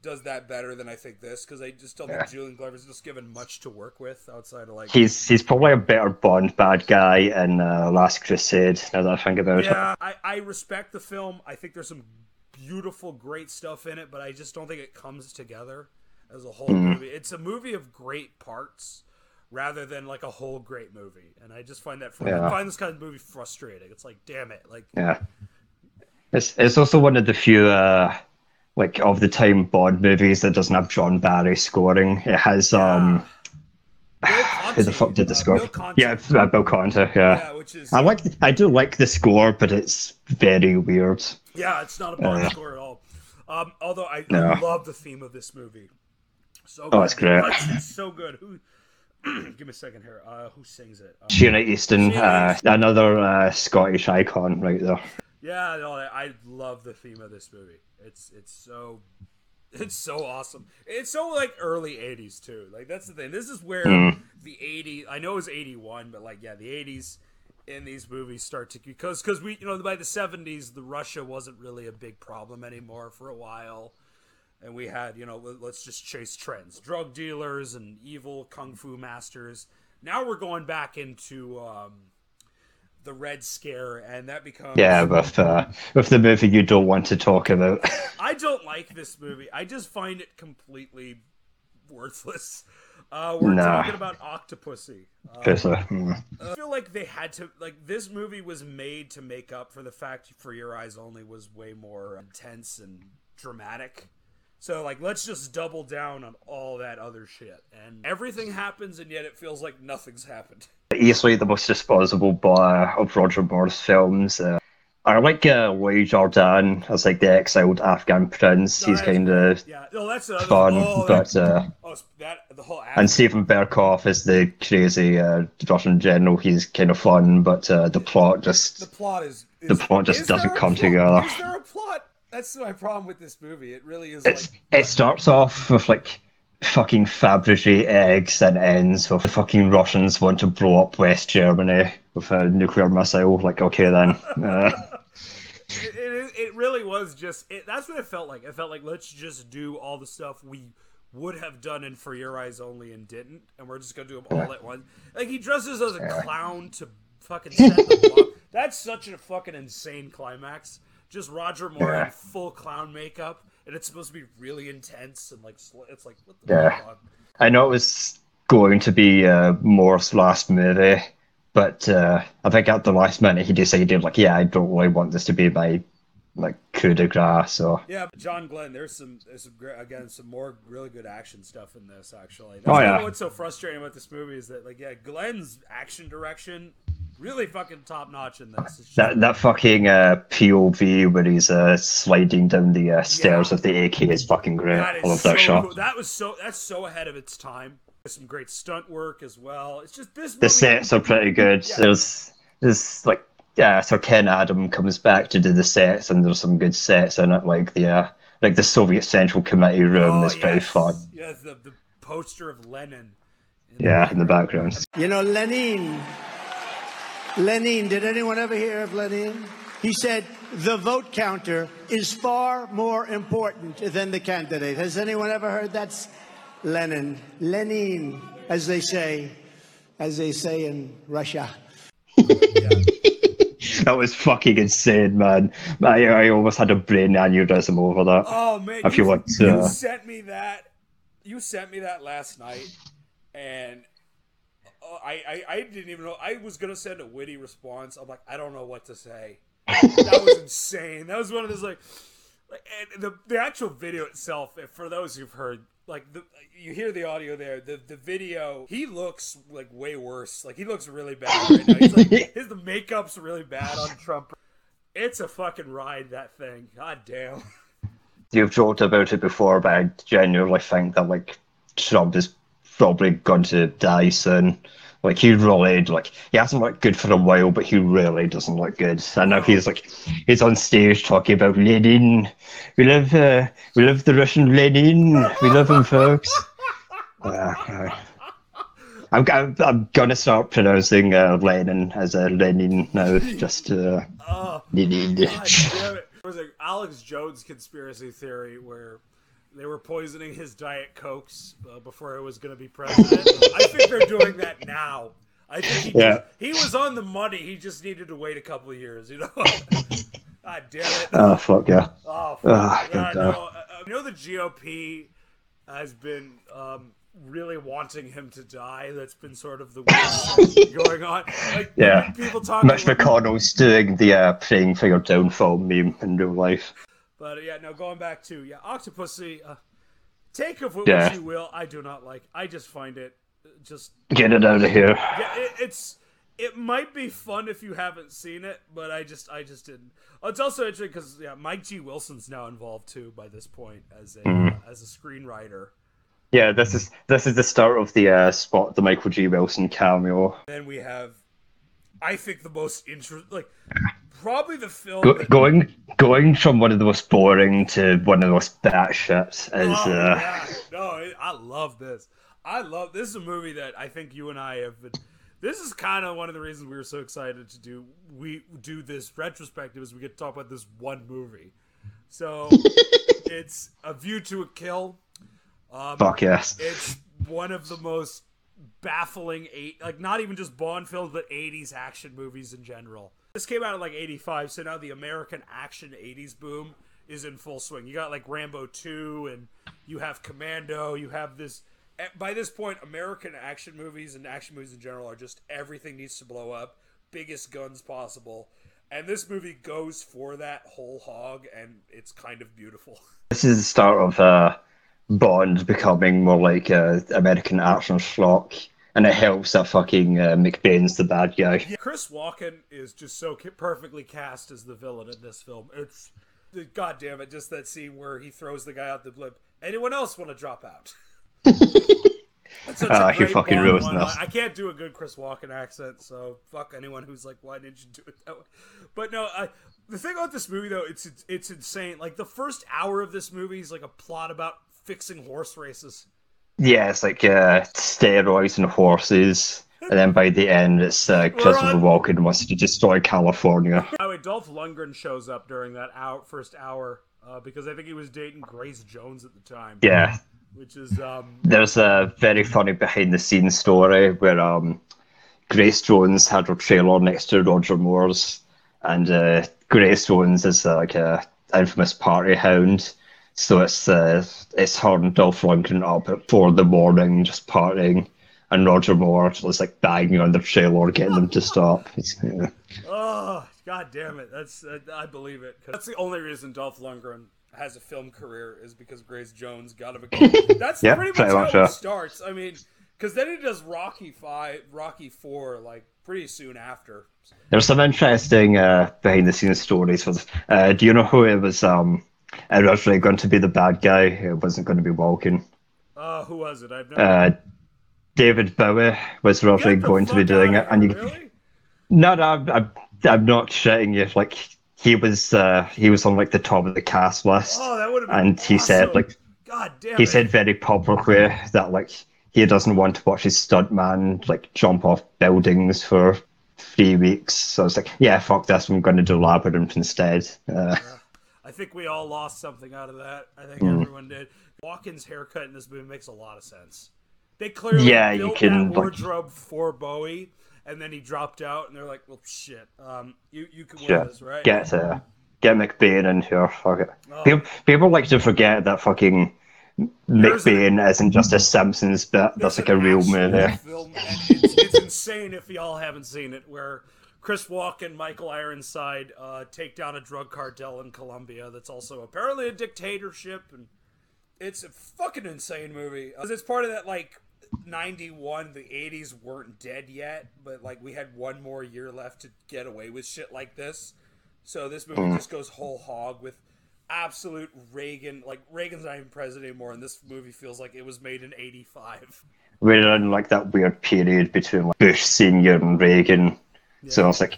Does that better than I think this because I just don't Yeah. think Julian Glover's just given much to work with outside of like He's he's probably a better Bond bad guy in uh, Last Crusade. Now that I think about it. Yeah, I, I respect the film. I think there's some beautiful, great stuff in it, but I just don't think it comes together as a whole Hmm. movie. It's a movie of great parts rather than like a whole great movie, and I just find that fr- I find this kind of movie frustrating. It's like, damn it, like Yeah. It's it's also one of the few uh like of the time Bond movies that doesn't have John Barry scoring. It has um Bill [SIGHS] who the fuck did the uh, score? Bill yeah, uh, Bill Conti. Yeah. yeah, which is I like I do like the score, but it's very weird. Yeah, it's not a Bond Uh, score at all. Um, although I, No. I love the theme of this movie. So Oh, good. it's great. It's so good. Who? [CLEARS THROAT] give me a second here. Uh, who sings it? Um, Sheena Easton, uh, another uh, Scottish icon right there. Yeah, no, I love the theme of this movie. It's it's so [LAUGHS] it's so awesome. It's so like early '80s too. Like that's the thing. This is where the '80s. I know it was '81, but like yeah, the '80s in these movies start to because because we you know by the '70s the Russia wasn't really a big problem anymore for a while. And we had, you know, let- let's just chase trends. Drug dealers and evil kung fu masters. Now we're going back into um, the Red Scare, and that becomes Yeah, with uh, with the movie you don't want to talk about. [LAUGHS] I don't like this movie. I just find it completely worthless. Uh, we're Nah. talking about Octopussy. 'Cause, uh, mm. I feel like they had to like this movie was made to make up for the fact For Your Eyes Only was way more intense and dramatic. So like let's just double down on all that other shit. And everything happens and yet it feels like nothing's happened. easily the most disposable bar of Roger Moore's films. Uh, I like uh, Louis Jourdan as like the exiled Afghan prince. He's kind of Yeah, no, that's another fun, oh, but uh, oh, that the whole and Steven Berkoff is the crazy uh, Russian general. He's kind of fun, but uh, the plot just the plot is, The plot just doesn't come plot? together. Is there a plot? That's my problem with this movie. It really is it's like it starts off with like fucking Fabergé eggs and ends with the fucking Russians want to blow up West Germany with a nuclear missile. Like okay then. [LAUGHS] Uh, it, it, it really was just it, that's what it felt like. It felt like let's just do all the stuff we would have done in For Your Eyes Only and didn't, and we're just gonna do them all at once. Like he dresses as a clown to fucking set them up. [LAUGHS] That's such a fucking insane climax. Just Roger Moore Yeah. in full clown makeup, and it's supposed to be really intense and like it's like what the Yeah. fuck. I know it was going to be uh, Moore's last movie, But uh, I think at the last minute he decided, like, yeah, I don't really want this to be my like coup de grace. So Yeah, but John Glen. There's some, there's some again, some more really good action stuff in this. Actually, that's Oh, yeah. What's so frustrating about this movie is that, like, yeah, Glen's action direction really fucking top notch in this. Just- that that fucking uh, POV where he's uh, sliding down the uh, stairs Yeah. of the AK is fucking great. That I is love so that shot. cool. That was so. That's so ahead of its time. There's some great stunt work as well. It's just this. The movie- sets are pretty good. Yeah. There's there's like yeah, so Ken Adam comes back to do the sets, and there's some good sets in it, like the uh, like the Soviet Central Committee room Oh, is pretty fun. Yes, the the poster of Lenin. in Yeah, in the background. You know, Lenin. Lenin, did anyone ever hear of Lenin? He said, the vote counter is far more important than the candidate. Has anyone ever heard that's Lenin? Lenin, as they say, as they say in Russia. [LAUGHS] That was fucking insane, man. I, I almost had a brain aneurysm over that. Oh man! If you want to, you sent me that. You sent me that last night, and I, I I didn't even know. I was gonna send a witty response. I'm like, I don't know what to say. that was [LAUGHS] insane. That was one of those like, like and the the actual video itself. if- For those who've heard, like the you hear the audio there. The the video, he looks like way worse. Like he looks really bad right now. He's like [LAUGHS] his the makeup's really bad on Trump. It's a fucking ride. That thing. God damn. You've talked about it before, but I genuinely think that like Trump is probably going to die soon. Like he really like he hasn't looked good for a while, but he really doesn't look good. And now he's like he's on stage talking about Lenin. We love uh, we love the Russian Lenin. We love him, folks. Uh, I'm, I'm I'm gonna start pronouncing uh, Lenin as a Lenin now. Just uh, Lenin. God it. There was an Alex Jones conspiracy theory where they were poisoning his Diet Cokes uh, before he was going to be president. I think they're doing that now. I think he, Yeah. he was on the money. He just needed to wait a couple of years, you know? [LAUGHS] God damn it. Oh fuck yeah. Oh, fuck. Yeah, no, God. uh, I know the GOP has been um, really wanting him to die. That's been sort of the going on. Like, Yeah. people talking Mitch about- McConnell's doing the uh, praying for your downfall meme in real life. But uh, yeah, no, going back to yeah, Octopussy. Uh, take of it Yeah. what you will. I do not like. I just find it uh, just Get it out of here. yeah. It, it's it might be fun if you haven't seen it, but I just I just didn't. Oh, It's also interesting because yeah, Mike G. Wilson's now involved too by this point as a Mm-hmm. uh, as a screenwriter. Yeah, this is this is the start of the uh, spot, the Michael G. Wilson cameo. Then we have, I think the most interesting, like probably the film Go, that, going going from one of the most boring to one of the most batshit is Oh, uh, yeah. No, it, I love this. I love this is a movie that I think you and I have been. This is kind of one of the reasons we were so excited to do we do this retrospective is we get to talk about this one movie. So [LAUGHS] it's A View to a Kill. fuck yes. It's one of the most baffling eight like not even just Bond films but 80s action movies in general. This came out in like 85 so now the American action 80s boom is in full swing. You got like Rambo 2 and you have Commando, you have this by this point American action movies and action movies in general are just everything needs to blow up, biggest guns possible. And this movie goes for that whole hog and it's kind of beautiful. [LAUGHS] This is the start of uh, Bond becoming more like uh, American action schlock, and it helps that fucking uh, McBain's the bad guy. Yeah, Chris Walken is just so perfectly cast as the villain in this film. It's god damn it, just that scene where he throws the guy out the blimp. Anyone else want to drop out? [LAUGHS] Ah, a he fucking one. us. I can't do a good Chris Walken accent, so fuck anyone who's like, "Why didn't you do it that way?" But no, I, the thing about this movie though, it's, it's it's insane. Like the first hour of this movie is like a plot about fixing horse races. Yeah, it's like uh, steroids and horses, and then by the end, it's uh, Christopher on- Walken wants to destroy California. Oh, wait, Dolph Lundgren shows up during that hour, first hour uh, because I think he was dating Grace Jones at the time. Yeah, which is um, there's a very funny behind the scenes story where um, Grace Jones had her trailer next to Roger Moore's, and uh, Grace Jones is uh, like a infamous party hound. So it's uh, it's her and Dolph Lundgren up at four in the morning just partying, and Roger Moore was like banging on the trailer, getting them to stop. Yeah. Oh, god damn it! That's uh, I believe it. that's the only reason Dolph Lundgren has a film career is because Grace Jones got him a. [LAUGHS] That's Yeah, pretty much pretty how much, it starts. I mean, because then he does Rocky Five, Rocky Four, like pretty soon after. There's some interesting uh, behind the scenes stories for. Uh, do you know who it was um, originally going to be the bad guy? It wasn't going to be Walken. Uh, who was it? I've never. Uh, David Bowie was originally going to be doing it, and you, really? no, no, I'm, I'm, I'm not shitting you. Like he was, uh, he was on like the top of the cast list, Oh, that would have been. and he said like God damn he it. said very publicly that like he doesn't want to watch his stuntman like jump off buildings for three weeks. So I was like, yeah, fuck this. I'm going to do Labyrinth instead. Uh, I think we all lost something out of that. I think Hmm. everyone did. Walken's haircut in this movie makes a lot of sense. They clearly Yeah, you can, that like- wardrobe for Bowie, and then he dropped out, and they're like, "Well, shit, um, you you can wear yeah, this, right?" get uh, get McBain in here. Fuck it. Oh. People, people like to forget that fucking There's a- McBain isn't just a Simpsons bit. That's like a real movie. Film, it's, it's insane if y'all haven't seen it, where Chris Walken, Michael Ironside uh, take down a drug cartel in Colombia that's also apparently a dictatorship, and it's a fucking insane movie. 'Cause It's part of that like. 91 the 80s weren't dead yet but like we had one more year left to get away with shit like this so this movie just goes whole hog with absolute reagan like reagan's not even president anymore and this movie feels like it was made in 85 We're in like that weird period between like Bush Senior and Reagan. So it's like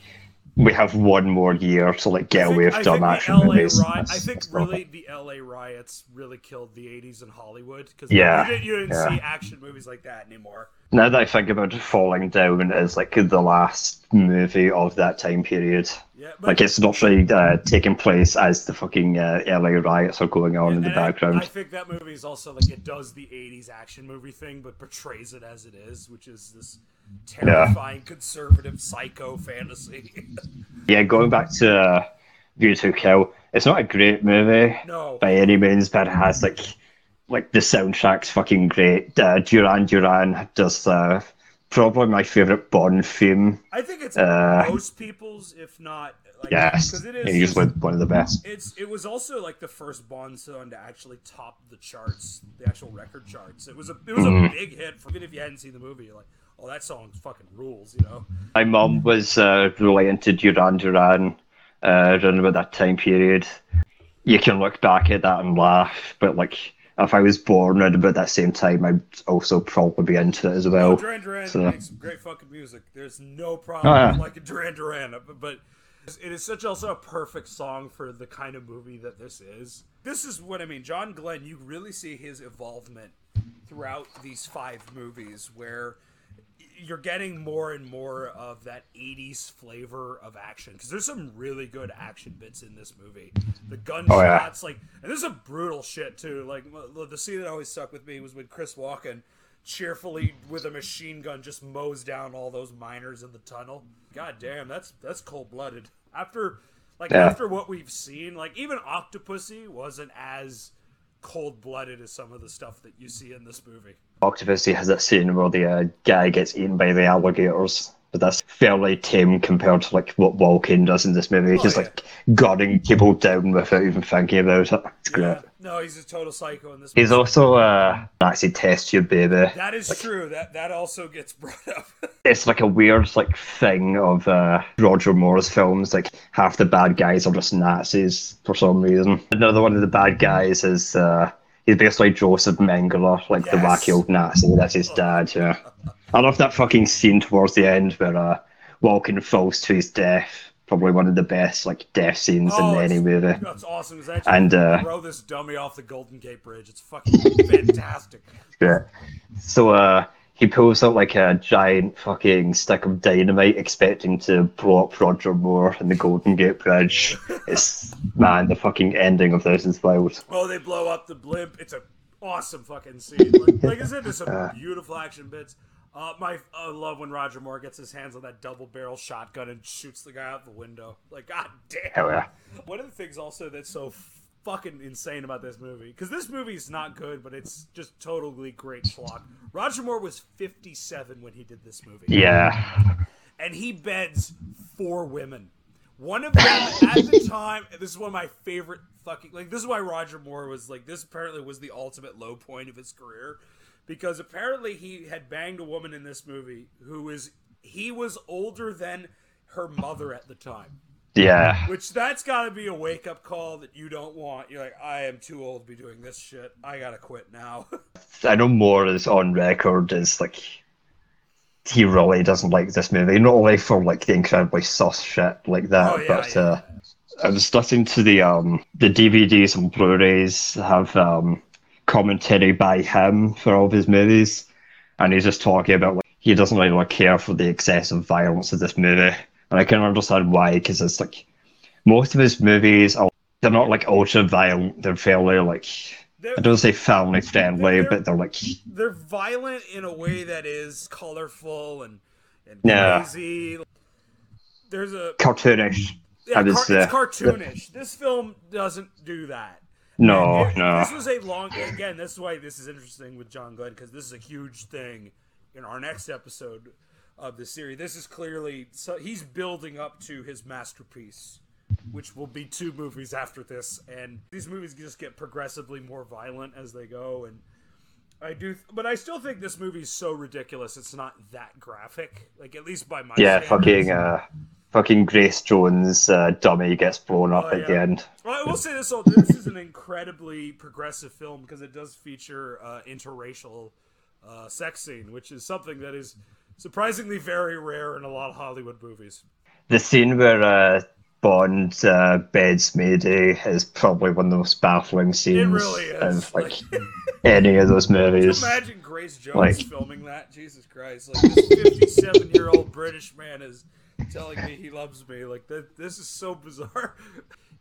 we have one more year to like get think- away I with dumb action LA movies. ri- I think really the LA riots really killed the 80s in Hollywood because Yeah, you didn't, you didn't yeah. see action movies like that anymore. Now that I think about it, Falling Down is like the last movie of that time period. Yeah, but Like it's not really uh, taking place as the fucking uh, LA riots are going on in the and I- background. I, think that movie is also like it does the 80s action movie thing, but portrays it as it is, which is this terrifying conservative psycho fantasy. [LAUGHS] Yeah, going back to uh, View to Kill, it's not a great movie no, by any means, but it has like like the soundtrack's fucking great. Uh, Duran Duran does uh, probably my favorite Bond theme. I think it's uh, most people's, if not like, Yes, because it usually one of the best. It's it was also like the first Bond song to actually top the charts, the actual record charts. It was a it was Mm-hmm. a big hit. For, even if you hadn't seen the movie, like, oh, that song fucking rules, you know. My mum was uh, really into Duran Duran uh, around about that time period. You can look back at that and laugh, but like if I was born around about that same time, I'd also probably be into it as well. Duran Duran so- makes some great fucking music. There's no problem Oh, yeah. like Duran Duran, but, but it is such also a perfect song for the kind of movie that this is. This is what I mean. John Glen, you really see his involvement throughout these five movies, where you're getting more and more of that 80s flavor of action because there's some really good action bits in this movie. The gunshots Oh, yeah. like and there's some brutal shit too. Like the scene that always stuck with me was when chris walken cheerfully with a machine gun just mows down all those miners in the tunnel. God damn that's that's cold-blooded. After like Yeah. after what we've seen like even octopussy wasn't as cold-blooded as some of the stuff that you see in this movie Octopussy has that scene where the uh, guy gets eaten by the alligators, but that's fairly tame compared to like what Walken does in this movie. He's yeah. like gunning people down without even thinking about it. It's great. Yeah. No, he's a total psycho in this. He's movie. also a Nazi test tube baby. That is true. That that also gets brought up. [LAUGHS] It's like a weird like thing of uh, Roger Moore's films. Like half the bad guys are just Nazis for some reason. Another one of the bad guys is uh, he's basically Joseph Mengele, like the wacky old Nazi. That's his dad. Yeah, I love that fucking scene towards the end where uh, Walken falls to his death. Probably one of the best like death scenes Oh, in any movie. That's awesome. And, uh, throw this dummy off the Golden Gate Bridge. It's fucking [LAUGHS] fantastic. Yeah. So uh, he pulls out like a giant fucking stick of dynamite, expecting to blow up Roger Moore and the Golden Gate Bridge. [LAUGHS] it's man, the fucking ending of this is wild. Oh, they blow up the blimp. It's a awesome fucking scene. Like, like I said, there's some [LAUGHS] beautiful action bits. Uh, my I love when Roger Moore gets his hands on that double barrel shotgun and shoots the guy out the window. Like, god damn. Hell yeah. One of the things also that's so fucking insane about this movie because this movie is not good, but it's just totally great schlock. Roger Moore was 57 when he did this movie, Yeah. and he beds four women. One of them at the [LAUGHS] time, this is one of my favorite fucking like. This is why Roger Moore was like. This apparently was the ultimate low point of his career, because apparently he had banged a woman in this movie who is he was older than her mother at the time. Yeah. [LAUGHS] Which that's got to be a wake up call that you don't want. You're like, I am too old to be doing this shit. I gotta quit now. [LAUGHS] I know Moore is on record as like he really doesn't like this movie. Not only for like the incredibly sus shit like that, Oh, yeah, but yeah. uh I was listening to the um the DVDs and Blu-rays have um commentary by him for all of his movies, and he's just talking about like he doesn't really like, care for the excessive violence of this movie, and I can understand why because it's like most of his movies are they're not like ultra violent. They're fairly like They're, I don't say family friendly, They're- but they're like they're violent in a way that is colorful and and Yeah. crazy. There's a cartoonish. yeah, was, car- it's cartoonish. This film doesn't do that. No, It- no. This was a long. Again, this is why this is interesting with John Glen because this is a huge thing in our next episode of the series. This is clearly so he's building up to his masterpiece, which will be two movies after this, and these movies just get progressively more violent as they go. And I do, but I still think this movie is so ridiculous. It's not that graphic, like at least by my Yeah, standards. fucking uh, fucking Grace Jones uh, dummy gets blown up Oh, at the end. Well, I will say this: all this is an incredibly progressive film because it does feature uh, interracial uh, sex scene, which is something that is surprisingly very rare in a lot of Hollywood movies. The scene where uh, Bond uh, beds Mayday is probably one of the most baffling scenes really of like [LAUGHS] [LAUGHS] any of those movies. imagine Grace Jones Like- filming that? Jesus Christ! Like this fifty-seven-year-old British man is telling me he loves me. Like that. This is so bizarre. [LAUGHS]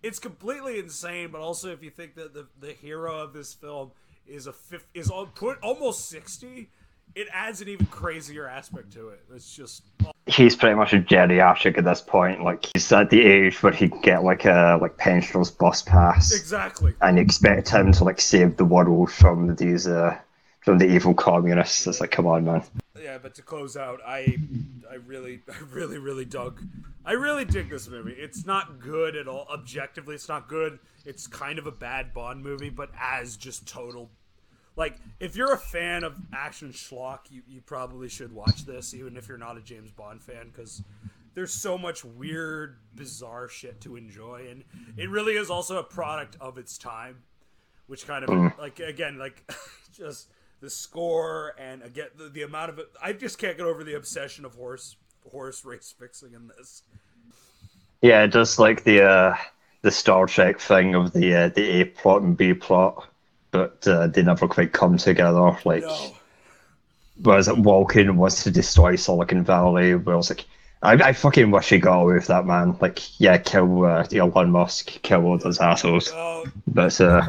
It's completely insane. But also, if you think that the the hero of this film is a fifth is all, put almost sixty, it adds an even crazier aspect to it. It's just He's pretty much a geriatric at this point. Like he's at the age where he can get like a like pensioner's bus pass, exactly. and you expect him to like save the world from these uh, from the evil communists. It's like, come on, man. Yeah, but to close out, I I really [LAUGHS] I really really dug I really dig this movie. It's not good at all objectively. It's not good. It's kind of a bad Bond movie, but as just total like if you're a fan of action schlock, you, you probably should watch this even if you're not a James Bond fan cuz there's so much weird bizarre shit to enjoy and it really is also a product of its time which kind of like again like [LAUGHS] just the score and again the, the amount of it i just can't get over the obsession of horse horse race fixing in this. Yeah, just like the uh, the Star Trek thing of the uh, the A plot and B plot, but uh, they never quite come together. Like, no whereas it Walken wants to destroy Silicon Valley, where I was like I, I fucking wish he got away with that man. Like, yeah, kill uh, Elon Musk, kill all those assholes. But uh,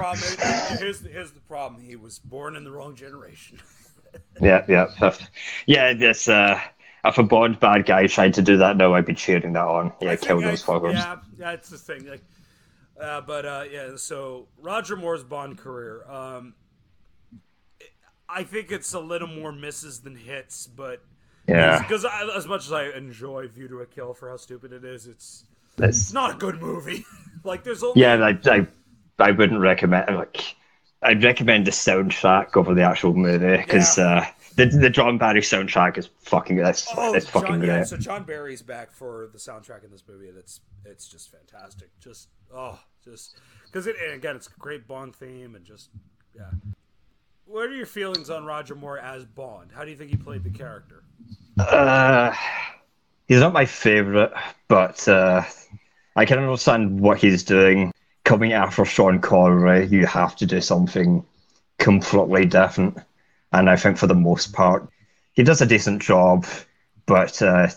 here's the, here's the problem he was born in the wrong generation [LAUGHS] yeah, yeah, yeah. This uh, if a Bond bad guy tried to do that now, I'd be cheering that on. Yeah, I kill those fuckers. yeah that's the thing like uh, but uh, yeah so roger moore's bond career um, i think it's a little more misses than hits but Yeah, because as much as i enjoy view to a kill for how stupid it is it's it's it's not a good movie [LAUGHS] like there's only Yeah, I, I, I wouldn't recommend like I'd recommend the soundtrack over the actual movie because Yeah. uh, the the John Barry soundtrack is fucking it's, Oh, it's fucking John, great. yeah, so John Barry's back for the soundtrack in this movie, and it's it's just fantastic. Just oh, just because it again, it's a great Bond theme, and just yeah. What are your feelings on Roger Moore as Bond? How do you think he played the character? Uh, he's not my favorite, but uh, I can understand what he's doing. Coming after Sean Connery, you have to do something completely different, and I think for the most part, he does a decent job. But uh,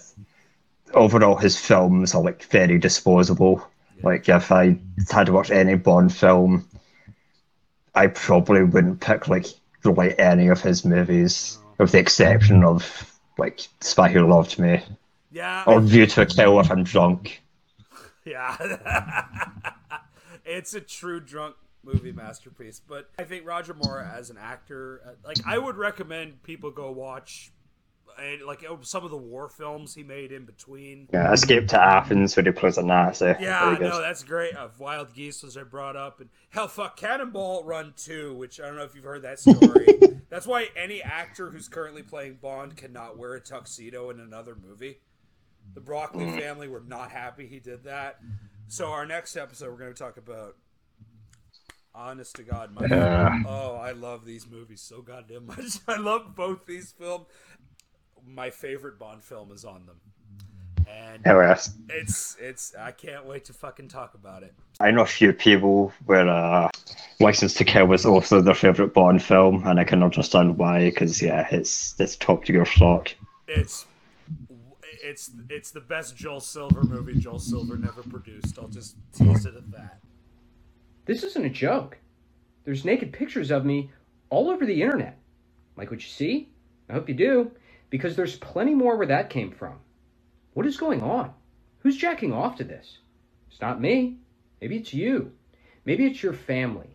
overall, his films are like very disposable. Like if I had to watch any Bond film, I probably wouldn't pick like really any of his movies, with the exception of like Spy Who Loved Me Yeah, or View to a Kill if I'm drunk. [LAUGHS] yeah. [LAUGHS] it's a true drunk movie masterpiece. But I think Roger Moore as an actor, uh, like I would recommend people go watch. Like uh, some of the war films he made in between. Yeah, Escape to Athena, where he plays a Nazi. Yeah, no, that's great. Uh, Wild Geese was I brought up, and hell, fuck, Cannonball Run Two, which I don't know if you've heard that story. [LAUGHS] that's why any actor who's currently playing Bond cannot wear a tuxedo in another movie. The Broccoli family were not happy he did that. So our next episode, we're going to talk about. Honest to God, my Yeah. oh, I love these movies so goddamn [LAUGHS] much. I love both these films. My favorite Bond film is on them, and yes. it's it's I can't wait to fucking talk about it. I know a few people where uh, License to Kill was also their favourite Bond film, and I can understand why, because, yeah, it's, it's top tier stock. It's it's it's the best Joel Silver movie Joel Silver never produced. I'll just tease it at that. This isn't a joke. There's naked pictures of me all over the internet. Like what you see? I hope you do, because there's plenty more where that came from. What is going on? Who's jacking off to this? It's not me. Maybe it's you. Maybe it's your family.